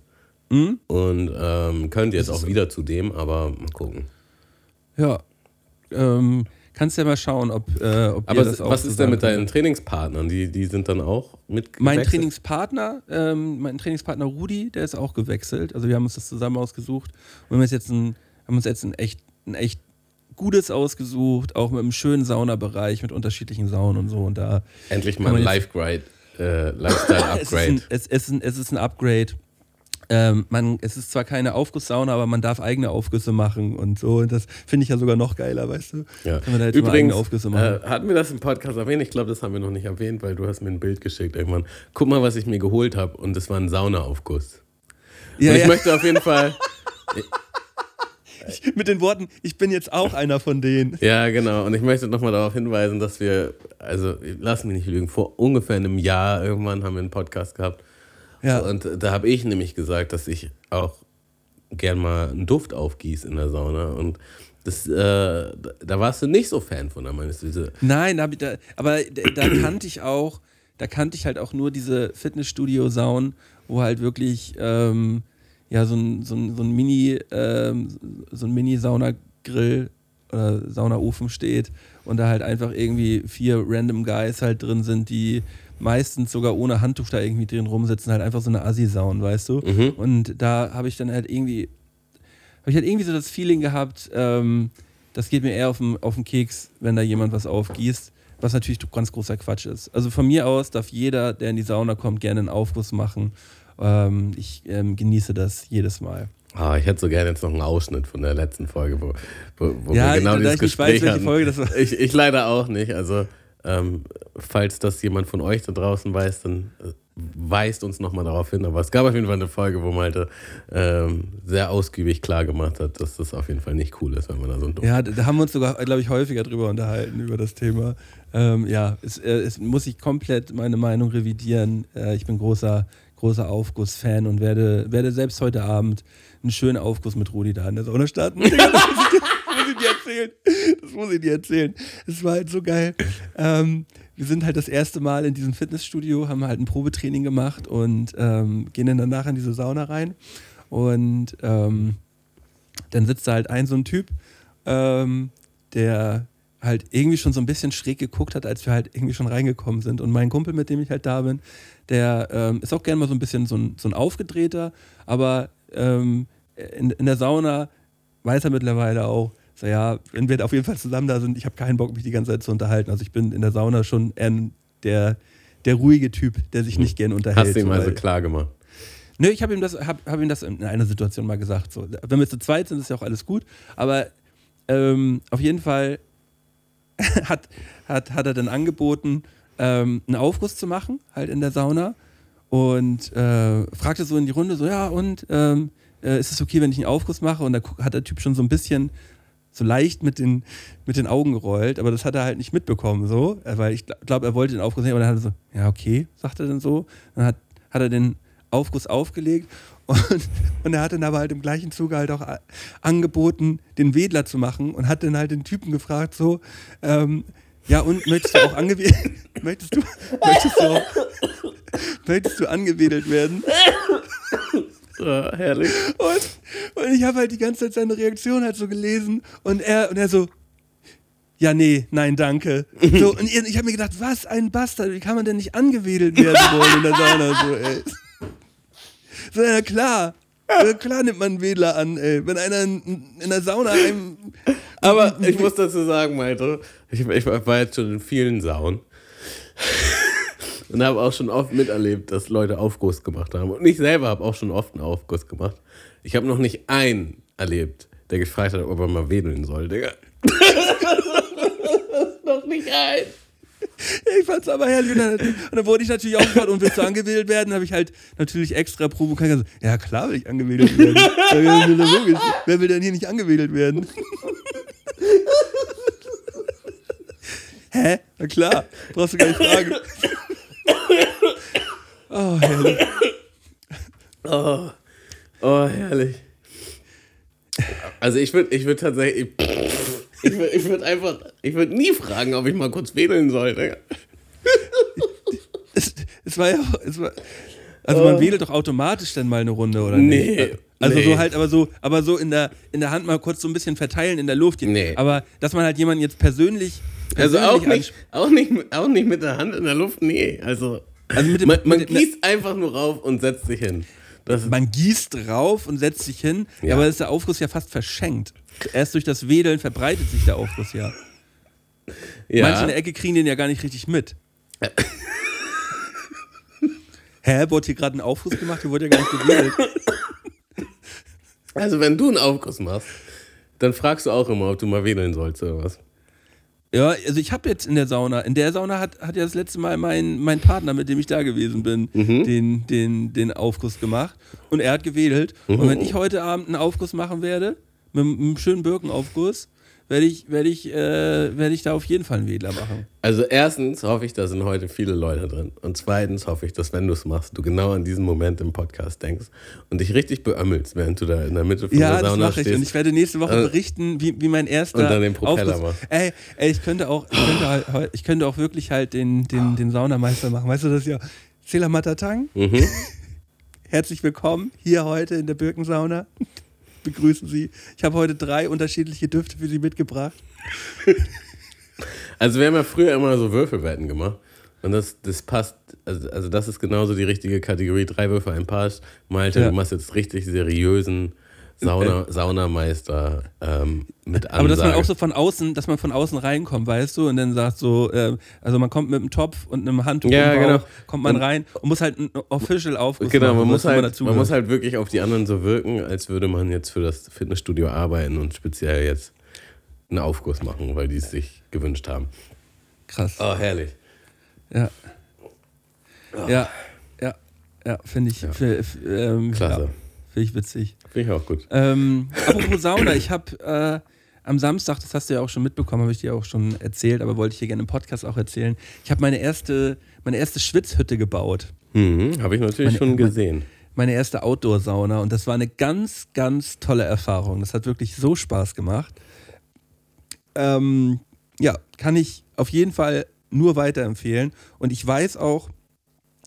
S2: Mhm.
S3: Und ähm, könnte jetzt auch wieder zu dem, aber mal gucken.
S2: Ja. Ähm, kannst ja mal schauen, ob, äh, ob
S3: Aber
S2: das
S3: was ist denn mit deinen Trainingspartnern? Die, die sind dann auch mit
S2: Mein? Trainingspartner, ähm, mein Trainingspartner Rudi, der ist auch gewechselt. Also wir haben uns das zusammen ausgesucht und wir haben uns jetzt ein, haben uns jetzt ein echt, ein echt gutes ausgesucht, auch mit einem schönen Saunabereich mit unterschiedlichen Saunen und so. Und da
S3: Endlich mal ein
S2: man
S3: Life Grade, äh, Lifestyle
S2: es es, es ist ein Upgrade. Ähm, man, es ist zwar keine Aufgusssauna, aber man darf eigene Aufgüsse machen und so. Und das finde ich ja sogar noch geiler, weißt du?
S3: Ja.
S2: Kann man da jetzt
S3: Übrigens,
S2: eigene Aufgüsse machen.
S3: äh, hatten wir das im Podcast erwähnt? Ich glaube, das haben wir noch nicht erwähnt, weil du hast mir ein Bild geschickt irgendwann. Guck mal, was ich mir geholt habe und das war ein Saunaaufguss.
S2: ja,
S3: und ich
S2: ja.
S3: möchte auf jeden Fall,
S2: Mit den Worten, ich bin jetzt auch einer von denen.
S3: ja genau, und ich möchte nochmal darauf hinweisen, dass wir, also lass mich nicht lügen, vor ungefähr einem Jahr irgendwann haben wir einen Podcast gehabt.
S2: Ja.
S3: Und da habe ich nämlich gesagt, dass ich auch gern mal einen Duft aufgieße in der Sauna und das, äh, da warst du nicht so Fan von, da meinst du diese,
S2: Nein, da da, aber da, da kannte ich auch, da kannte ich halt auch nur diese Fitnessstudio-Saunen, wo halt wirklich ähm, ja so ein, so ein, so ein Mini, ähm, so ein Mini-Saunagrill oder Saunaofen steht und da halt einfach irgendwie vier random Guys halt drin sind, die meistens sogar ohne Handtuch da irgendwie drin rumsitzen, halt einfach so eine Assi-Saun, weißt du?
S3: Mhm.
S2: Und da habe ich dann halt irgendwie, habe ich halt irgendwie so das Feeling gehabt, ähm, das geht mir eher auf den, auf den Keks, wenn da jemand was aufgießt, was natürlich ganz großer Quatsch ist. Also von mir aus darf jeder, der in die Sauna kommt, gerne einen Aufguss machen. Ähm, ich ähm, genieße das jedes Mal.
S3: Ah, ich hätte so gerne jetzt noch einen Ausschnitt von der letzten Folge, wo, wo, wo
S2: Ja,
S3: wir genau
S2: da
S3: dieses
S2: ich nicht weiß,
S3: Gespräch
S2: welche
S3: hatten.
S2: Folge das war.
S3: Ich, ich leider auch nicht. Also, ähm, falls das jemand von euch da draußen weiß, dann äh, weist uns nochmal darauf hin. Aber es gab auf jeden Fall eine Folge, wo Malte ähm, sehr ausgiebig klar gemacht hat, dass das auf jeden Fall nicht cool ist, wenn man da so Duft
S2: Ja, da haben wir uns sogar, glaube ich, häufiger drüber unterhalten, über das Thema. Ähm, ja, es, äh, es muss ich komplett meine Meinung revidieren. Äh, ich bin großer, großer Aufguss-Fan und werde, werde selbst heute Abend einen schönen Aufguss mit Rudi da in der Sauna starten. das muss ich dir erzählen. Das muss ich dir erzählen. Es war halt so geil. Ähm, wir sind halt das erste Mal in diesem Fitnessstudio, haben halt ein Probetraining gemacht und ähm, gehen dann danach in diese Sauna rein. Und ähm, dann sitzt da halt ein so ein Typ, ähm, der halt irgendwie schon so ein bisschen schräg geguckt hat, als wir halt irgendwie schon reingekommen sind. Und mein Kumpel, mit dem ich halt da bin, der ähm, ist auch gerne mal so ein bisschen so ein, so ein Aufgedrehter, aber ähm, in, in der Sauna weiß er mittlerweile auch, so ja, wenn wir auf jeden Fall zusammen da sind, ich habe keinen Bock, mich die ganze Zeit zu unterhalten. Also ich bin in der Sauna schon eher der, der ruhige Typ, der sich nicht gern unterhält.
S3: Hast du ihm
S2: so,
S3: also klar gemacht.
S2: Nö, ich habe ihm, das- hab, hab ihm das in einer Situation mal gesagt. So. Wenn wir zu zweit sind, ist ja auch alles gut. Aber ähm, auf jeden Fall hat, hat, hat er dann angeboten, ähm, einen Aufguss zu machen, halt in der Sauna. Und äh, fragte so in die Runde, so, ja, und ähm, äh, ist es okay, wenn ich einen Aufguss mache? Und da hat der Typ schon so ein bisschen so leicht mit den, mit den Augen gerollt, aber das hat er halt nicht mitbekommen, so, äh, weil ich glaube, er wollte den Aufguss nehmen, aber dann hat er so, ja, okay, sagt er dann so. Dann hat, hat er den Aufguss aufgelegt und, und er hat dann aber halt im gleichen Zuge halt auch a- angeboten, den Wedler zu machen und hat dann halt den Typen gefragt, so, ähm, ja, und möchtest du auch angewedelt, möchtest du, möchtest du möchtest du angewedelt werden?
S3: Ja, herrlich.
S2: Und, und ich habe halt die ganze Zeit seine Reaktion halt so gelesen und er, und er so, ja, nee, nein, danke. So, und ich, ich habe mir gedacht, was ein Bastard, wie kann man denn nicht angewedelt werden wollen in der Sauna? So, ey. So, ja klar. Ja, klar nimmt man einen Wedler an, ey. Wenn einer in, in der Sauna einem.
S3: Aber ich muss dazu sagen, Malte, ich, ich war jetzt schon in vielen Saunen und habe auch schon oft miterlebt, dass Leute Aufguss gemacht haben. Und ich selber habe auch schon oft einen Aufguss gemacht. Ich habe noch nicht einen erlebt, der gefragt hat, ob er mal wedeln soll, Digga. noch nicht ein.
S2: Ich fand's aber herrlich. Und dann, und dann wurde ich natürlich auch gefragt, und willst du angewedelt werden? habe ich halt natürlich extra provokant gesagt, ja klar will ich angewedelt werden. Ja. Wer will denn hier nicht angewedelt werden? Hä? Na klar, brauchst du gar nicht fragen. Oh, herrlich.
S3: Oh, oh herrlich. Also ich würde ich würd tatsächlich, ich würde ich würd einfach, ich würde nie fragen, ob ich mal kurz wedeln soll, Digga.
S2: Es, es war ja auch, es war, Also man wedelt doch automatisch dann mal eine Runde, oder
S3: Nee,
S2: nicht? Also
S3: nee.
S2: so halt, aber so, aber so in der, in der Hand mal kurz so ein bisschen verteilen in der Luft.
S3: Nee.
S2: Aber dass man halt jemanden jetzt persönlich.
S3: Also auch nicht, auch, nicht, auch nicht mit der Hand in der Luft, nee. Also,
S2: Also mit dem-
S3: man, man
S2: mit dem-
S3: gießt einfach nur rauf und setzt sich hin. Das,
S2: Man gießt drauf und setzt sich hin,
S3: Ja.
S2: aber ist der Aufguss ja fast verschenkt. Erst durch das Wedeln verbreitet sich der Aufguss ja.
S3: ja.
S2: Manche in der Ecke kriegen den ja gar nicht richtig mit. Hä, wurde hier gerade ein Aufguss gemacht? Hier wurde ja gar nicht gewedelt.
S3: Also wenn du einen Aufguss machst, dann fragst du auch immer, ob du mal wedeln sollst oder was.
S2: Ja, also ich habe jetzt in der Sauna, in der Sauna hat, hat ja das letzte Mal mein, mein Partner, mit dem ich da gewesen bin, den, den, den Aufguss gemacht. Und er hat gewedelt. Und wenn ich heute Abend einen Aufguss machen werde, mit, einem- mit einem schönen Birkenaufguss, werde ich, werde ich, äh, werde ich da auf jeden Fall einen Wedler machen.
S3: Also erstens hoffe ich, da sind heute viele Leute drin. Und zweitens hoffe ich, dass wenn du es machst, du genau an diesen Moment im Podcast denkst und dich richtig beömmelst, während du da in der Mitte von
S2: Ja,
S3: der
S2: das
S3: Sauna
S2: mache ich. Und ich werde nächste Woche
S3: Äh,
S2: berichten, wie, wie mein erster
S3: und dann den Propeller
S2: Aufguss-
S3: machst.
S2: Ey, ey, ich könnte auch, ich könnte, halt, ich könnte auch wirklich halt den, den, den Saunameister machen. Weißt du das ja? Sela Matatang,
S3: Mhm.
S2: herzlich willkommen hier heute in der Birkensauna. Begrüßen Sie. Ich habe heute drei unterschiedliche Düfte für Sie mitgebracht.
S3: Also wir haben ja früher immer so Würfelwetten gemacht. Und das, das passt, also, also das ist genauso die richtige Kategorie. Drei Würfel, ein Pass. Malte,
S2: Ja.
S3: du machst jetzt richtig seriösen Sauna, Saunameister ähm, mit Ansage.
S2: Aber dass man auch so von außen, dass man von außen reinkommt, weißt du, und dann sagt so, äh, also man kommt mit einem Topf und einem Handtuch
S3: Ja,
S2: Bauch,
S3: genau.
S2: kommt man
S3: Und-
S2: rein und muss halt einen Official Aufguss
S3: Genau, man muss, halt,
S2: dazu
S3: man muss halt wirklich auf die anderen so wirken, als würde man jetzt für das Fitnessstudio arbeiten und speziell jetzt einen Aufguss machen, weil die es sich gewünscht haben.
S2: Krass.
S3: Oh, herrlich.
S2: Ja. Ja, ja, ja, finde ich, fi- f- ähm,
S3: Klasse.
S2: Ja, finde ich witzig.
S3: Finde ich auch gut.
S2: Ähm, apropos Sauna, ich habe äh, am Samstag, das hast du ja auch schon mitbekommen, habe ich dir auch schon erzählt, aber wollte ich hier gerne im Podcast auch erzählen. Ich habe meine erste, meine erste Schwitzhütte gebaut.
S3: Mhm, Habe ich natürlich
S2: Meine-
S3: schon gesehen.
S2: Meine erste Outdoor-Sauna und das war eine ganz, ganz tolle Erfahrung. Das hat wirklich so Spaß gemacht. Ähm, ja, kann ich auf jeden Fall nur weiterempfehlen. Und ich weiß auch,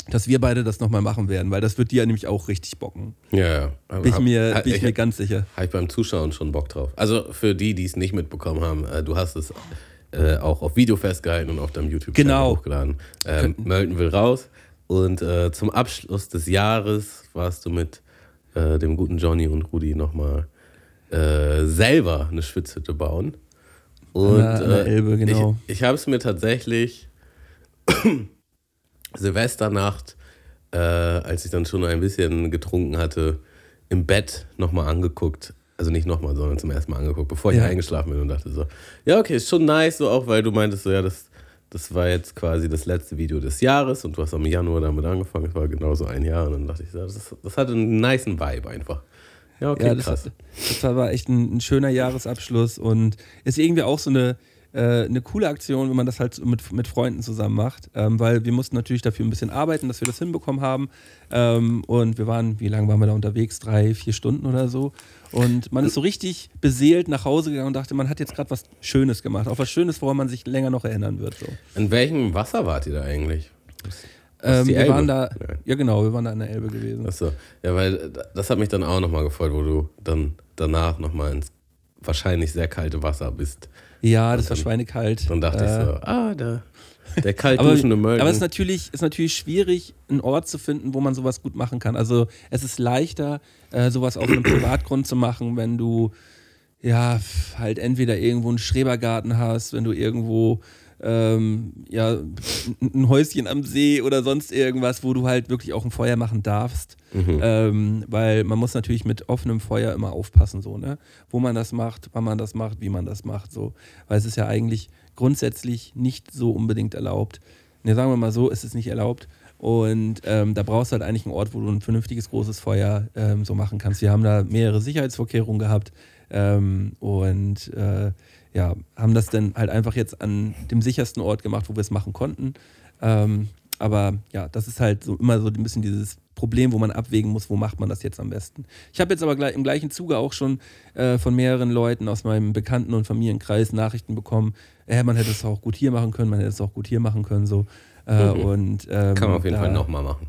S2: dass wir beide das nochmal machen werden, weil das wird dir nämlich auch richtig bocken.
S3: Ja, ja.
S2: Bin ich mir,
S3: hab-
S2: bin ich mir ganz sicher.
S3: Habe ich beim Zuschauen schon Bock drauf. Also für die, die es nicht mitbekommen haben, äh, du hast es äh, auch auf Video festgehalten und auf deinem YouTube-Channel
S2: Genau.
S3: hochgeladen. Ähm, Mölten will raus. Und äh, zum Abschluss des Jahres warst du mit äh, dem guten Johnny und Rudi nochmal äh, selber eine Schwitzhütte bauen. Und
S2: der- an der Elbe, genau.
S3: ich, ich habe es mir tatsächlich Silvesternacht, äh, als ich dann schon ein bisschen getrunken hatte, im Bett nochmal angeguckt. Also nicht nochmal, sondern zum ersten Mal angeguckt, bevor ich
S2: Ja.
S3: eingeschlafen bin und dachte so, ja, okay, ist schon nice, so auch weil du meintest so, ja, das, das war jetzt quasi das letzte Video des Jahres und du hast am Januar damit angefangen, es war genauso ein Jahr und dann dachte ich so, das, das hatte einen niceen Vibe einfach. Ja, okay,
S2: ja, das,
S3: krass.
S2: das war echt ein, ein schöner Jahresabschluss und ist irgendwie auch so eine, äh, eine coole Aktion, wenn man das halt mit, mit Freunden zusammen macht, ähm, weil wir mussten natürlich dafür ein bisschen arbeiten, dass wir das hinbekommen haben ähm, und wir waren, wie lange waren wir da unterwegs? Drei, vier Stunden oder so und man ist so richtig beseelt nach Hause gegangen und dachte, man hat jetzt gerade was Schönes gemacht, auch was Schönes, woran man sich länger noch erinnern wird. So.
S3: In welchem Wasser wart ihr da eigentlich?
S2: Ähm, wir
S3: Elbe?
S2: waren da,
S3: Ja.
S2: ja genau, wir waren da an der Elbe gewesen.
S3: Achso, ja, weil das hat mich dann auch nochmal gefreut, wo du dann danach nochmal ins wahrscheinlich sehr kalte Wasser bist.
S2: Ja, das war
S3: dann-
S2: schweinekalt.
S3: Dann dachte
S2: Äh,
S3: ich so, ah, der, der kalt
S2: Aber,
S3: duschende Mölden.
S2: aber es ist natürlich, ist natürlich schwierig, einen Ort zu finden, wo man sowas gut machen kann. Also es ist leichter, äh, sowas auf einem Privatgrund zu machen, wenn du ja halt entweder irgendwo einen Schrebergarten hast, wenn du irgendwo ähm, ja, ein Häuschen am See oder sonst irgendwas, wo du halt wirklich auch ein Feuer machen darfst.
S3: Mhm.
S2: Ähm, weil man muss natürlich mit offenem Feuer immer aufpassen, so, ne? Wo man das macht, wann man das macht, wie man das macht, so. Weil es ist ja eigentlich grundsätzlich nicht so unbedingt erlaubt. Ne, sagen wir mal so, es ist nicht erlaubt. Und ähm, da brauchst du halt eigentlich einen Ort, wo du ein vernünftiges großes Feuer ähm, so machen kannst. Wir haben da mehrere Sicherheitsvorkehrungen gehabt ähm, und äh, ja, haben das dann halt einfach jetzt an dem sichersten Ort gemacht, wo wir es machen konnten. Ähm, aber ja, das ist halt so immer so ein bisschen dieses Problem, wo man abwägen muss, wo macht man das jetzt am besten. Ich habe jetzt aber gleich, im gleichen Zuge auch schon äh, von mehreren Leuten aus meinem Bekannten- und Familienkreis Nachrichten bekommen, äh, man hätte es auch gut hier machen können, man hätte es auch gut hier machen können, so. Äh,
S3: Mhm.
S2: und, ähm,
S3: Kann man auf jeden
S2: da
S3: Fall nochmal machen.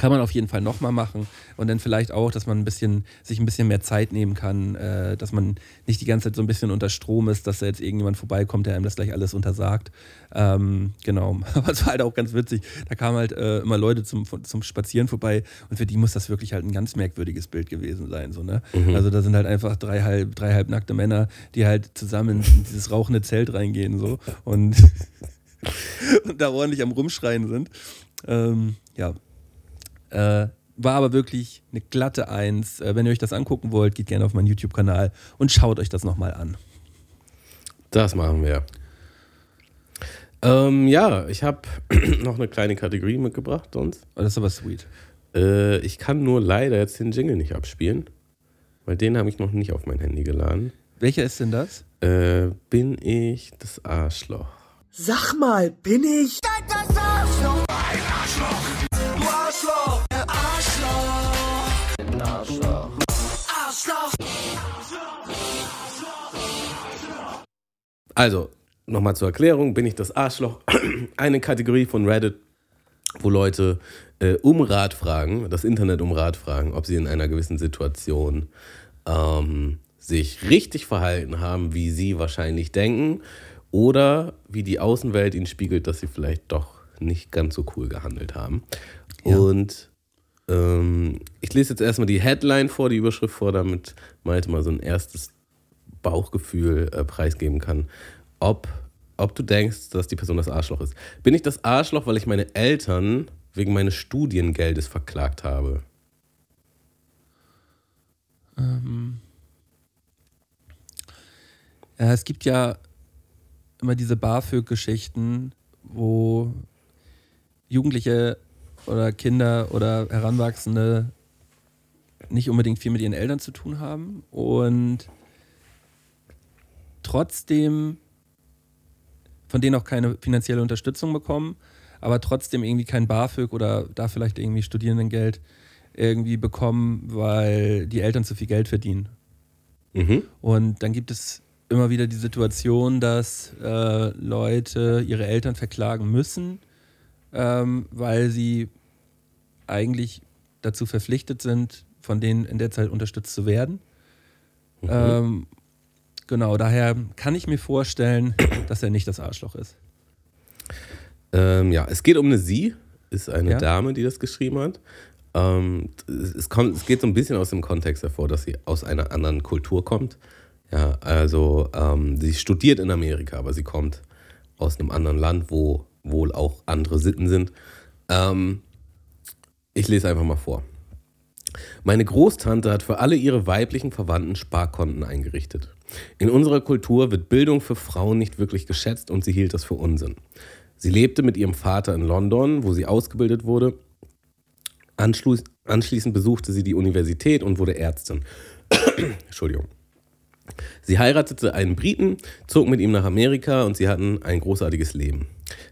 S2: Kann man auf jeden Fall nochmal machen und dann vielleicht auch, dass man ein bisschen, sich ein bisschen mehr Zeit nehmen kann, äh, dass man nicht die ganze Zeit so ein bisschen unter Strom ist, dass da jetzt irgendjemand vorbeikommt, der einem das gleich alles untersagt. Ähm, genau, aber es war halt auch ganz witzig. Da kamen halt äh, immer Leute zum, zum Spazieren vorbei und für die muss das wirklich halt ein ganz merkwürdiges Bild gewesen sein. So, ne? Mhm. Also da sind halt einfach drei halb, drei halb nackte Männer, die halt zusammen in dieses rauchende Zelt reingehen so und, und da ordentlich am Rumschreien sind. Ähm, ja, äh, war aber wirklich eine glatte Eins. Äh, wenn ihr euch das angucken wollt, geht gerne auf meinen YouTube-Kanal und schaut euch das nochmal an.
S3: Das machen wir. Ähm, ja, ich habe noch eine kleine Kategorie mitgebracht sonst.
S2: Oh, das ist aber sweet.
S3: Äh, ich kann nur leider jetzt den Jingle nicht abspielen, weil den habe ich noch nicht auf mein Handy geladen.
S2: Welcher ist denn das?
S3: Äh, bin ich das Arschloch?
S4: Sag mal, bin ich das Arschloch? Ein
S3: Arschloch! Arschloch! Arschloch! Arschloch! Also, nochmal zur Erklärung, bin ich das Arschloch? Eine Kategorie von Reddit, wo Leute äh, um Rat fragen, das Internet um Rat fragen, ob sie in einer gewissen Situation ähm, sich richtig verhalten haben, wie sie wahrscheinlich denken, oder wie die Außenwelt ihnen spiegelt, dass sie vielleicht doch nicht ganz so cool gehandelt haben. Ja. Und ähm, ich lese jetzt erstmal die Headline vor, die Überschrift vor, damit Malte mal so ein erstes Bauchgefühl äh, preisgeben kann, ob, ob du denkst, dass die Person das Arschloch ist. Bin ich das Arschloch, weil ich meine Eltern wegen meines Studiengeldes verklagt habe?
S2: Ähm. Ja, es gibt ja immer diese BAföG-Geschichten, wo Jugendliche oder Kinder oder Heranwachsende nicht unbedingt viel mit ihren Eltern zu tun haben und trotzdem von denen auch keine finanzielle Unterstützung bekommen, aber trotzdem irgendwie kein BAföG oder da vielleicht irgendwie Studierendengeld irgendwie bekommen, weil die Eltern zu viel Geld verdienen. Mhm. Und dann gibt es immer wieder die Situation, dass äh, Leute ihre Eltern verklagen müssen, ähm, weil sie eigentlich dazu verpflichtet sind, von denen in der Zeit unterstützt zu werden. Mhm. Ähm, genau, daher kann ich mir vorstellen, dass er nicht das Arschloch ist.
S3: Ähm, ja, es geht um eine Sie, ist eine ja? Dame, die das geschrieben hat. Ähm, es, kommt, es geht so ein bisschen aus dem Kontext hervor, dass sie aus einer anderen Kultur kommt. Ja, also ähm, sie studiert in Amerika, aber sie kommt aus einem anderen Land, wo wohl auch andere Sitten sind. Ähm, ich lese einfach mal vor. Meine Großtante hat für alle ihre weiblichen Verwandten Sparkonten eingerichtet. In unserer Kultur wird Bildung für Frauen nicht wirklich geschätzt und sie hielt das für Unsinn. Sie lebte mit ihrem Vater in London, wo sie ausgebildet wurde. Anschließend besuchte sie die Universität und wurde Ärztin. Entschuldigung. Sie heiratete einen Briten, zog mit ihm nach Amerika und sie hatten ein großartiges Leben.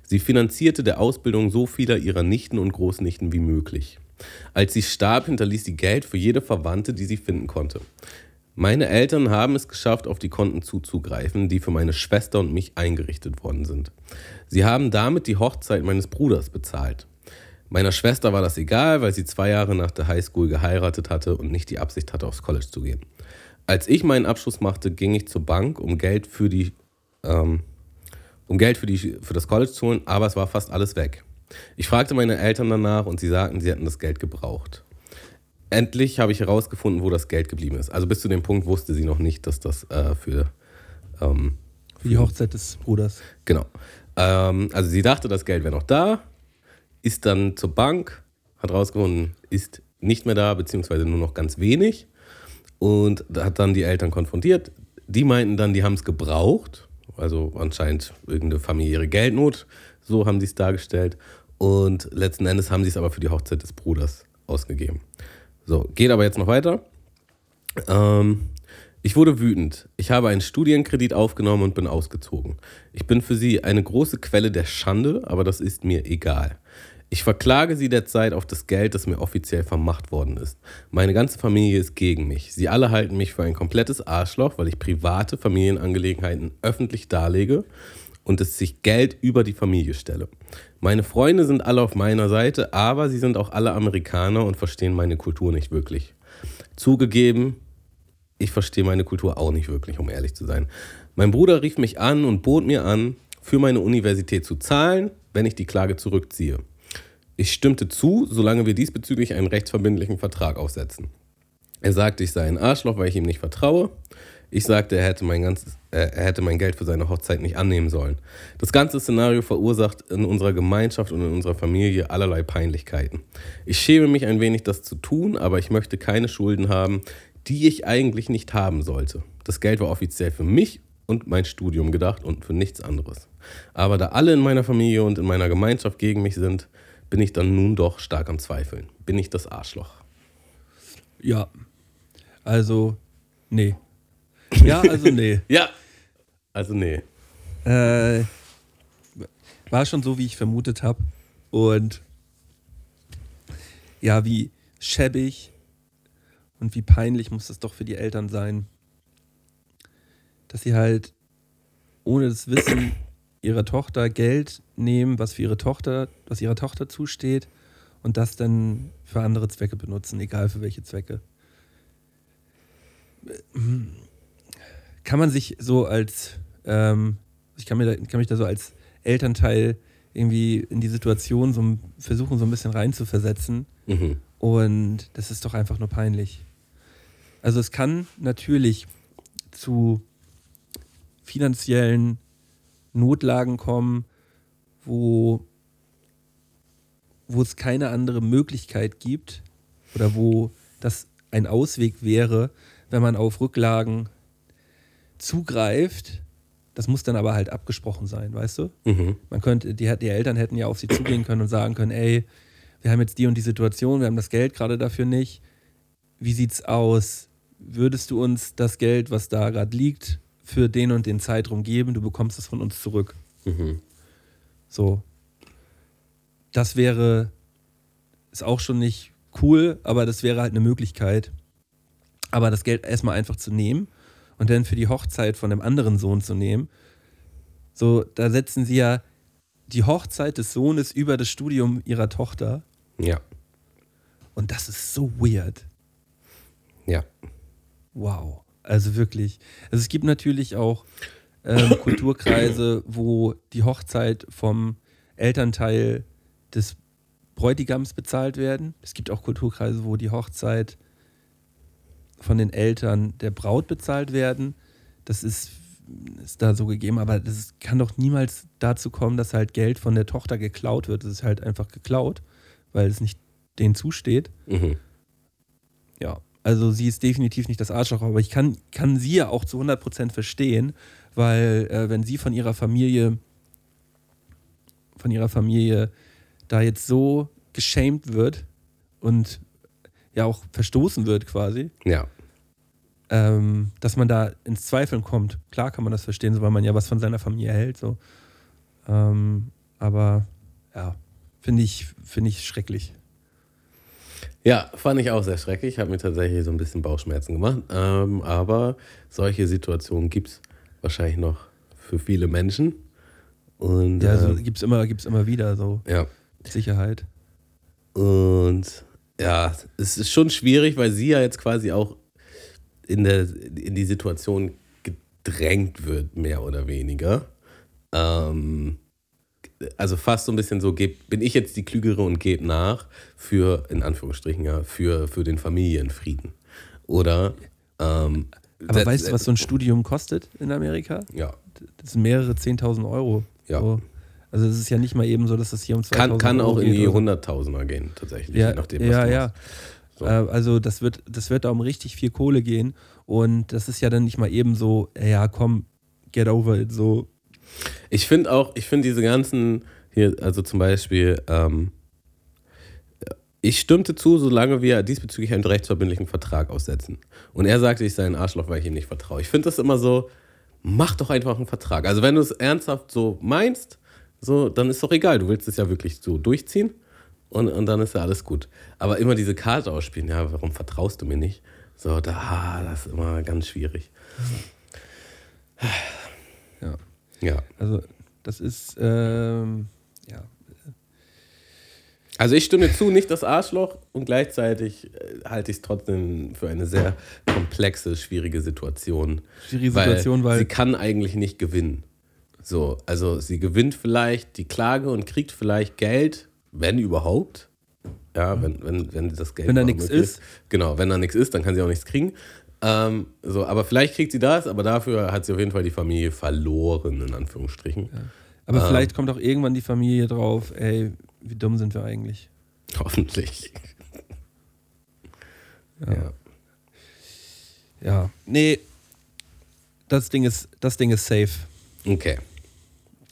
S3: Sie finanzierte der Ausbildung so vieler ihrer Nichten und Großnichten wie möglich. Als sie starb, hinterließ sie Geld für jede Verwandte, die sie finden konnte. Meine Eltern haben es geschafft, auf die Konten zuzugreifen, die für meine Schwester und mich eingerichtet worden sind. Sie haben damit die Hochzeit meines Bruders bezahlt. Meiner Schwester war das egal, weil sie zwei Jahre nach der Highschool geheiratet hatte und nicht die Absicht hatte, aufs College zu gehen. Als ich meinen Abschluss machte, ging ich zur Bank, um Geld für die, ähm, um Geld für, die, für das College zu holen, aber es war fast alles weg. Ich fragte meine Eltern danach und sie sagten, sie hätten das Geld gebraucht. Endlich habe ich herausgefunden, wo das Geld geblieben ist. Also bis zu dem Punkt wusste sie noch nicht, dass das äh, für,
S2: ähm, für die Hochzeit des Bruders.
S3: Genau. Ähm, also sie dachte, das Geld wäre noch da, ist dann zur Bank, hat herausgefunden, ist nicht mehr da, beziehungsweise nur noch ganz wenig und hat dann die Eltern konfrontiert. Die meinten dann, die haben es gebraucht, also anscheinend irgendeine familiäre Geldnot, so haben sie es dargestellt. Und letzten Endes haben sie es aber für die Hochzeit des Bruders ausgegeben. So, geht aber jetzt noch weiter. Ähm, ich wurde wütend. Ich habe einen Studienkredit aufgenommen und bin ausgezogen. Ich bin für sie eine große Quelle der Schande, aber das ist mir egal. Ich verklage sie derzeit auf das Geld, das mir offiziell vermacht worden ist. Meine ganze Familie ist gegen mich. Sie alle halten mich für ein komplettes Arschloch, weil ich private Familienangelegenheiten öffentlich darlege und dass ich Geld über die Familie stelle. Meine Freunde sind alle auf meiner Seite, aber sie sind auch alle Amerikaner und verstehen meine Kultur nicht wirklich. Zugegeben, ich verstehe meine Kultur auch nicht wirklich, um ehrlich zu sein. Mein Bruder rief mich an und bot mir an, für meine Universität zu zahlen, wenn ich die Klage zurückziehe. Ich stimmte zu, solange wir diesbezüglich einen rechtsverbindlichen Vertrag aufsetzen. Er sagte, ich sei ein Arschloch, weil ich ihm nicht vertraue. Ich sagte, er hätte, mein ganzes, äh, er hätte mein Geld für seine Hochzeit nicht annehmen sollen. Das ganze Szenario verursacht in unserer Gemeinschaft und in unserer Familie allerlei Peinlichkeiten. Ich schäme mich ein wenig, das zu tun, aber ich möchte keine Schulden haben, die ich eigentlich nicht haben sollte. Das Geld war offiziell für mich und mein Studium gedacht und für nichts anderes. Aber da alle in meiner Familie und in meiner Gemeinschaft gegen mich sind, bin ich dann nun doch stark am Zweifeln. Bin ich das Arschloch?
S2: Ja. Also, nee. Ja, also nee.
S3: Ja. Also nee.
S2: Äh, war schon so, wie ich vermutet habe. Und ja, wie schäbig und wie peinlich muss das doch für die Eltern sein, dass sie halt ohne das Wissen ihrer Tochter Geld nehmen, was für ihre Tochter, was ihrer Tochter zusteht und das dann für andere Zwecke benutzen, egal für welche Zwecke. Kann man sich so als, ähm, ich kann, mir da, kann mich da so als Elternteil irgendwie in die Situation so versuchen, so ein bisschen reinzuversetzen.
S3: Mhm.
S2: Und das ist doch einfach nur peinlich. Also es kann natürlich zu finanziellen Notlagen kommen, wo, wo es keine andere Möglichkeit gibt oder wo das ein Ausweg wäre, wenn man auf Rücklagen zugreift. Das muss dann aber halt abgesprochen sein, weißt du?
S3: Mhm.
S2: Man könnte, die, die Eltern hätten ja auf sie zugehen können und sagen können, ey, wir haben jetzt die und die Situation, wir haben das Geld gerade dafür nicht. Wie sieht's aus? Würdest du uns das Geld, was da gerade liegt, für den und den Zeitraum geben? Du bekommst es von uns zurück.
S3: Mhm.
S2: So. Das wäre, ist auch schon nicht cool, aber das wäre halt eine Möglichkeit. Aber das Geld erstmal einfach zu nehmen und dann für die Hochzeit von dem anderen Sohn zu nehmen, so, da setzen sie ja die Hochzeit des Sohnes über das Studium ihrer Tochter.
S3: Ja.
S2: Und das ist so weird.
S3: Ja.
S2: Wow. Also wirklich. Also es gibt natürlich auch ähm, Kulturkreise, wo die Hochzeit vom Elternteil des Bräutigams bezahlt werden. Es gibt auch Kulturkreise, wo die Hochzeit von den Eltern der Braut bezahlt werden. Das ist, ist da so gegeben, aber das kann doch niemals dazu kommen, dass halt Geld von der Tochter geklaut wird. Das ist halt einfach geklaut, weil es nicht denen zusteht.
S3: Mhm.
S2: Ja, also sie ist definitiv nicht das Arschloch, aber ich kann, kann sie ja auch zu 100% verstehen, weil äh, wenn sie von ihrer Familie, von ihrer Familie da jetzt so geschämt wird und ja auch verstoßen wird quasi,
S3: Ja.
S2: ähm, dass man da ins Zweifeln kommt. Klar kann man das verstehen, so weil man ja was von seiner Familie hält. So. Ähm, aber ja, finde ich, finde ich schrecklich.
S3: Ja, fand ich auch sehr schrecklich. Hat mir tatsächlich so ein bisschen Bauchschmerzen gemacht. Ähm, aber solche Situationen gibt es wahrscheinlich noch für viele Menschen. Und
S2: Ja, also
S3: ähm,
S2: gibt es immer, gibt's immer wieder so
S3: ja.
S2: Sicherheit.
S3: Und ja, es ist schon schwierig, weil sie ja jetzt quasi auch in, der, in die Situation gedrängt wird, mehr oder weniger. Ähm, also fast so ein bisschen so, geb, bin ich jetzt die Klügere und gebe nach für, in Anführungsstrichen, ja, für, für den Familienfrieden. Oder ähm,
S2: Aber weißt du, was so ein Studium kostet in Amerika?
S3: Ja,
S2: Das sind mehrere 10.000 Euro.
S3: Ja.
S2: So. Also es ist ja nicht mal eben so, dass das hier um 2.000
S3: kann, kann
S2: Euro
S3: auch in die
S2: so.
S3: Hunderttausender gehen, tatsächlich,
S2: Ja,
S3: je nachdem, was
S2: ja,
S3: du
S2: ja.
S3: machst. So.
S2: Äh, also das wird, das wird da um richtig viel Kohle gehen. Und das ist ja dann nicht mal eben so, ja komm, get over it. So,
S3: Ich finde auch, ich finde diese ganzen, hier, also zum Beispiel, ähm, ich stimmte zu, solange wir diesbezüglich einen rechtsverbindlichen Vertrag aussetzen. Und er sagte, ich sei ein Arschloch, weil ich ihm nicht vertraue. Ich finde das immer so, mach doch einfach einen Vertrag. Also wenn du es ernsthaft so meinst, so, dann ist doch egal. Du willst es ja wirklich so durchziehen und, und dann ist ja alles gut. Aber immer diese Karte ausspielen, ja, warum vertraust du mir nicht? So, da, ah, das ist immer ganz schwierig.
S2: ja.
S3: Ja.
S2: Also das ist, ähm, ja.
S3: Also ich stimme zu, nicht das Arschloch und gleichzeitig äh, halte ich es trotzdem für eine sehr komplexe, schwierige Situation.
S2: Schwierige Situation, weil-
S3: sie kann eigentlich nicht gewinnen. So, also sie gewinnt vielleicht die Klage und kriegt vielleicht Geld, wenn überhaupt. Ja, wenn, wenn, wenn das Geld
S2: Wenn da nichts ist.
S3: Genau, wenn da nichts ist, dann kann sie auch nichts kriegen. Ähm, so, aber vielleicht kriegt sie das, aber dafür hat sie auf jeden Fall die Familie verloren, in Anführungsstrichen.
S2: Aber
S3: Ah.
S2: vielleicht kommt auch irgendwann die Familie drauf, ey, wie dumm sind wir eigentlich?
S3: Hoffentlich.
S2: Ja.
S3: Ja.
S2: Ja. Nee, das Ding ist, das Ding ist safe.
S3: Okay.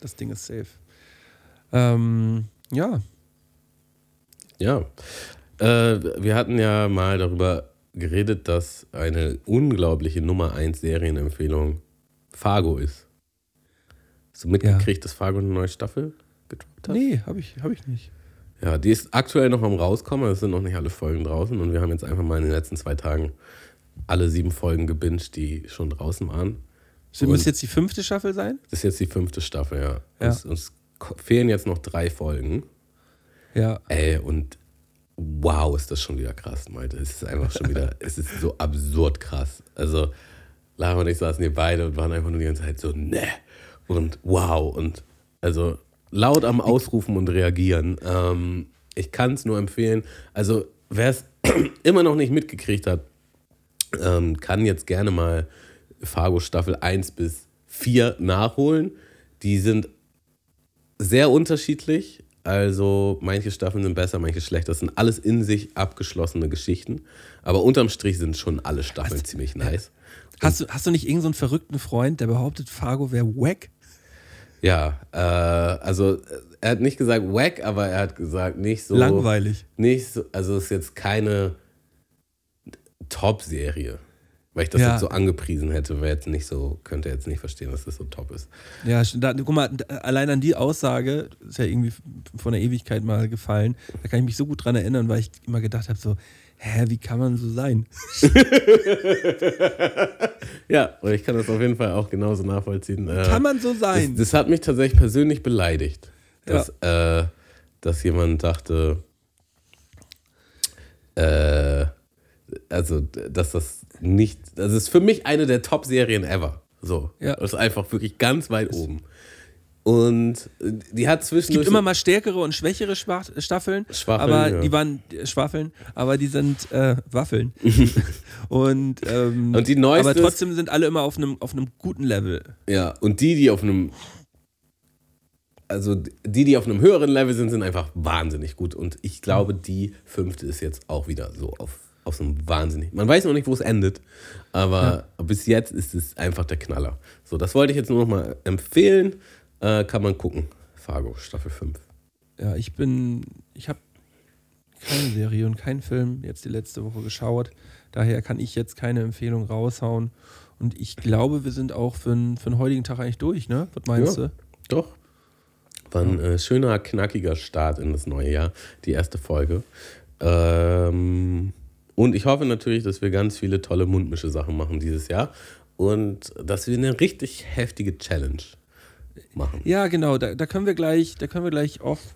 S2: Das Ding ist safe. Ähm, ja.
S3: Ja. Äh, wir hatten ja mal darüber geredet, dass eine unglaubliche Nummer 1 Serienempfehlung Fargo ist. Hast du mitgekriegt, dass Fargo eine neue Staffel gedroppt hat?
S2: Nee, habe ich, hab ich nicht.
S3: Ja, die ist aktuell noch am rauskommen, es sind noch nicht alle Folgen draußen und wir haben jetzt einfach mal in den letzten zwei Tagen alle sieben Folgen gebinged, die schon draußen waren.
S2: So, Müsste jetzt die fünfte Staffel sein?
S3: Das ist jetzt die fünfte Staffel, ja.
S2: Ja.
S3: Uns, uns fehlen jetzt noch drei Folgen.
S2: Ja.
S3: Ey, und wow, ist das schon wieder krass, Malte. Es ist einfach schon wieder, es ist so absurd krass. Also, Lara und ich saßen hier beide und waren einfach nur die ganze Zeit so, ne. Und wow. Und also laut am Ausrufen und Reagieren. Ähm, ich kann es nur empfehlen. Also, wer es immer noch nicht mitgekriegt hat, ähm, kann jetzt gerne mal Fargo Staffel 1 bis 4 nachholen. Die sind sehr unterschiedlich. Also manche Staffeln sind besser, manche schlechter. Das sind alles in sich abgeschlossene Geschichten. Aber unterm Strich sind schon alle Staffeln ziemlich nice.
S2: Hast du, hast du nicht irgendeinen so einen verrückten Freund, der behauptet, Fargo wäre wack?
S3: Ja, äh, also er hat nicht gesagt wack, aber er hat gesagt nicht so.
S2: Langweilig.
S3: Nicht so, also es ist jetzt keine Top-Serie. Weil ich das
S2: Ja.
S3: jetzt so angepriesen hätte, wäre jetzt nicht so, könnte jetzt nicht verstehen, dass das so top ist.
S2: Ja, da, guck mal, allein an die Aussage, ist ja irgendwie von der Ewigkeit mal gefallen, da kann ich mich so gut dran erinnern, weil ich immer gedacht habe, so, hä, wie kann man so sein?
S3: Ja, und ich kann das auf jeden Fall auch genauso nachvollziehen. Äh,
S2: Kann man so
S3: Das,
S2: sein?
S3: das hat mich tatsächlich persönlich beleidigt, dass, äh, dass jemand dachte, äh, also, dass das nicht, das ist für mich eine der Top-Serien ever. So,
S2: Ja.
S3: das ist einfach wirklich ganz weit oben. Und äh, die hat
S2: Es
S3: zwischendurch.
S2: gibt immer mal stärkere und schwächere Schwach Staffeln,
S3: Schwaffeln,
S2: aber
S3: ja.
S2: die waren Schwaffeln, aber die sind äh, Waffeln. und, ähm,
S3: Und die neueste
S2: aber trotzdem sind alle immer auf einem auf einem guten Level.
S3: Ja, und die, die auf einem. Also die, die auf einem höheren Level sind, sind einfach wahnsinnig gut. Und ich glaube, die fünfte ist jetzt auch wieder so auf, auf so einem wahnsinnig. Man weiß noch nicht, wo es endet, aber bis jetzt ist es einfach der Knaller. So, das wollte ich jetzt nur noch mal empfehlen. Äh, kann man gucken. Fargo, Staffel 5.
S2: Ja, ich bin, ich habe keine Serie und keinen Film jetzt die letzte Woche geschaut. Daher kann ich jetzt keine Empfehlung raushauen. Und ich glaube, wir sind auch für, den- für den heutigen Tag eigentlich durch, ne? Was meinst
S3: Ja.
S2: du?
S3: Doch. War ein äh, schöner, knackiger Start in das neue Jahr, die erste Folge. Ähm, und ich hoffe natürlich, dass wir ganz viele tolle Mundmische-Sachen machen dieses Jahr und dass wir eine richtig heftige Challenge machen.
S2: Ja, genau, da, da können wir gleich, da können wir gleich off,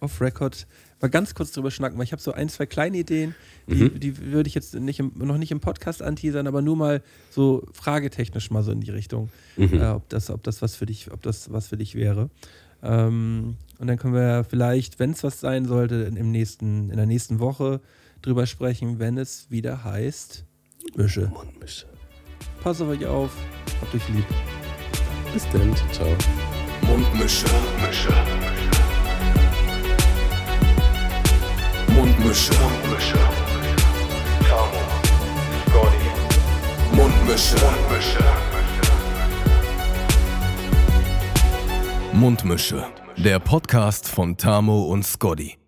S2: off Record mal ganz kurz drüber schnacken, weil ich habe so ein, zwei kleine Ideen, die,
S3: Mhm.
S2: die würde ich jetzt nicht im, noch nicht im Podcast anteasern, aber nur mal so fragetechnisch mal so in die Richtung,
S3: Mhm.
S2: äh, ob, das, ob das was für dich, ob das was für dich wäre. Ähm, und dann können wir vielleicht, wenn es was sein sollte, in, im nächsten, in der nächsten Woche drüber sprechen, wenn es wieder heißt Mische.
S3: Mundmische.
S2: Pass auf euch auf, habt euch lieb.
S3: Bis dann. Ciao.
S1: Mundmische. Mische. Mundmische. Mundmische. Tamo. Scotty. Mundmische. Mundmische. Mundmische. Der Podcast von Tamo und Scotty.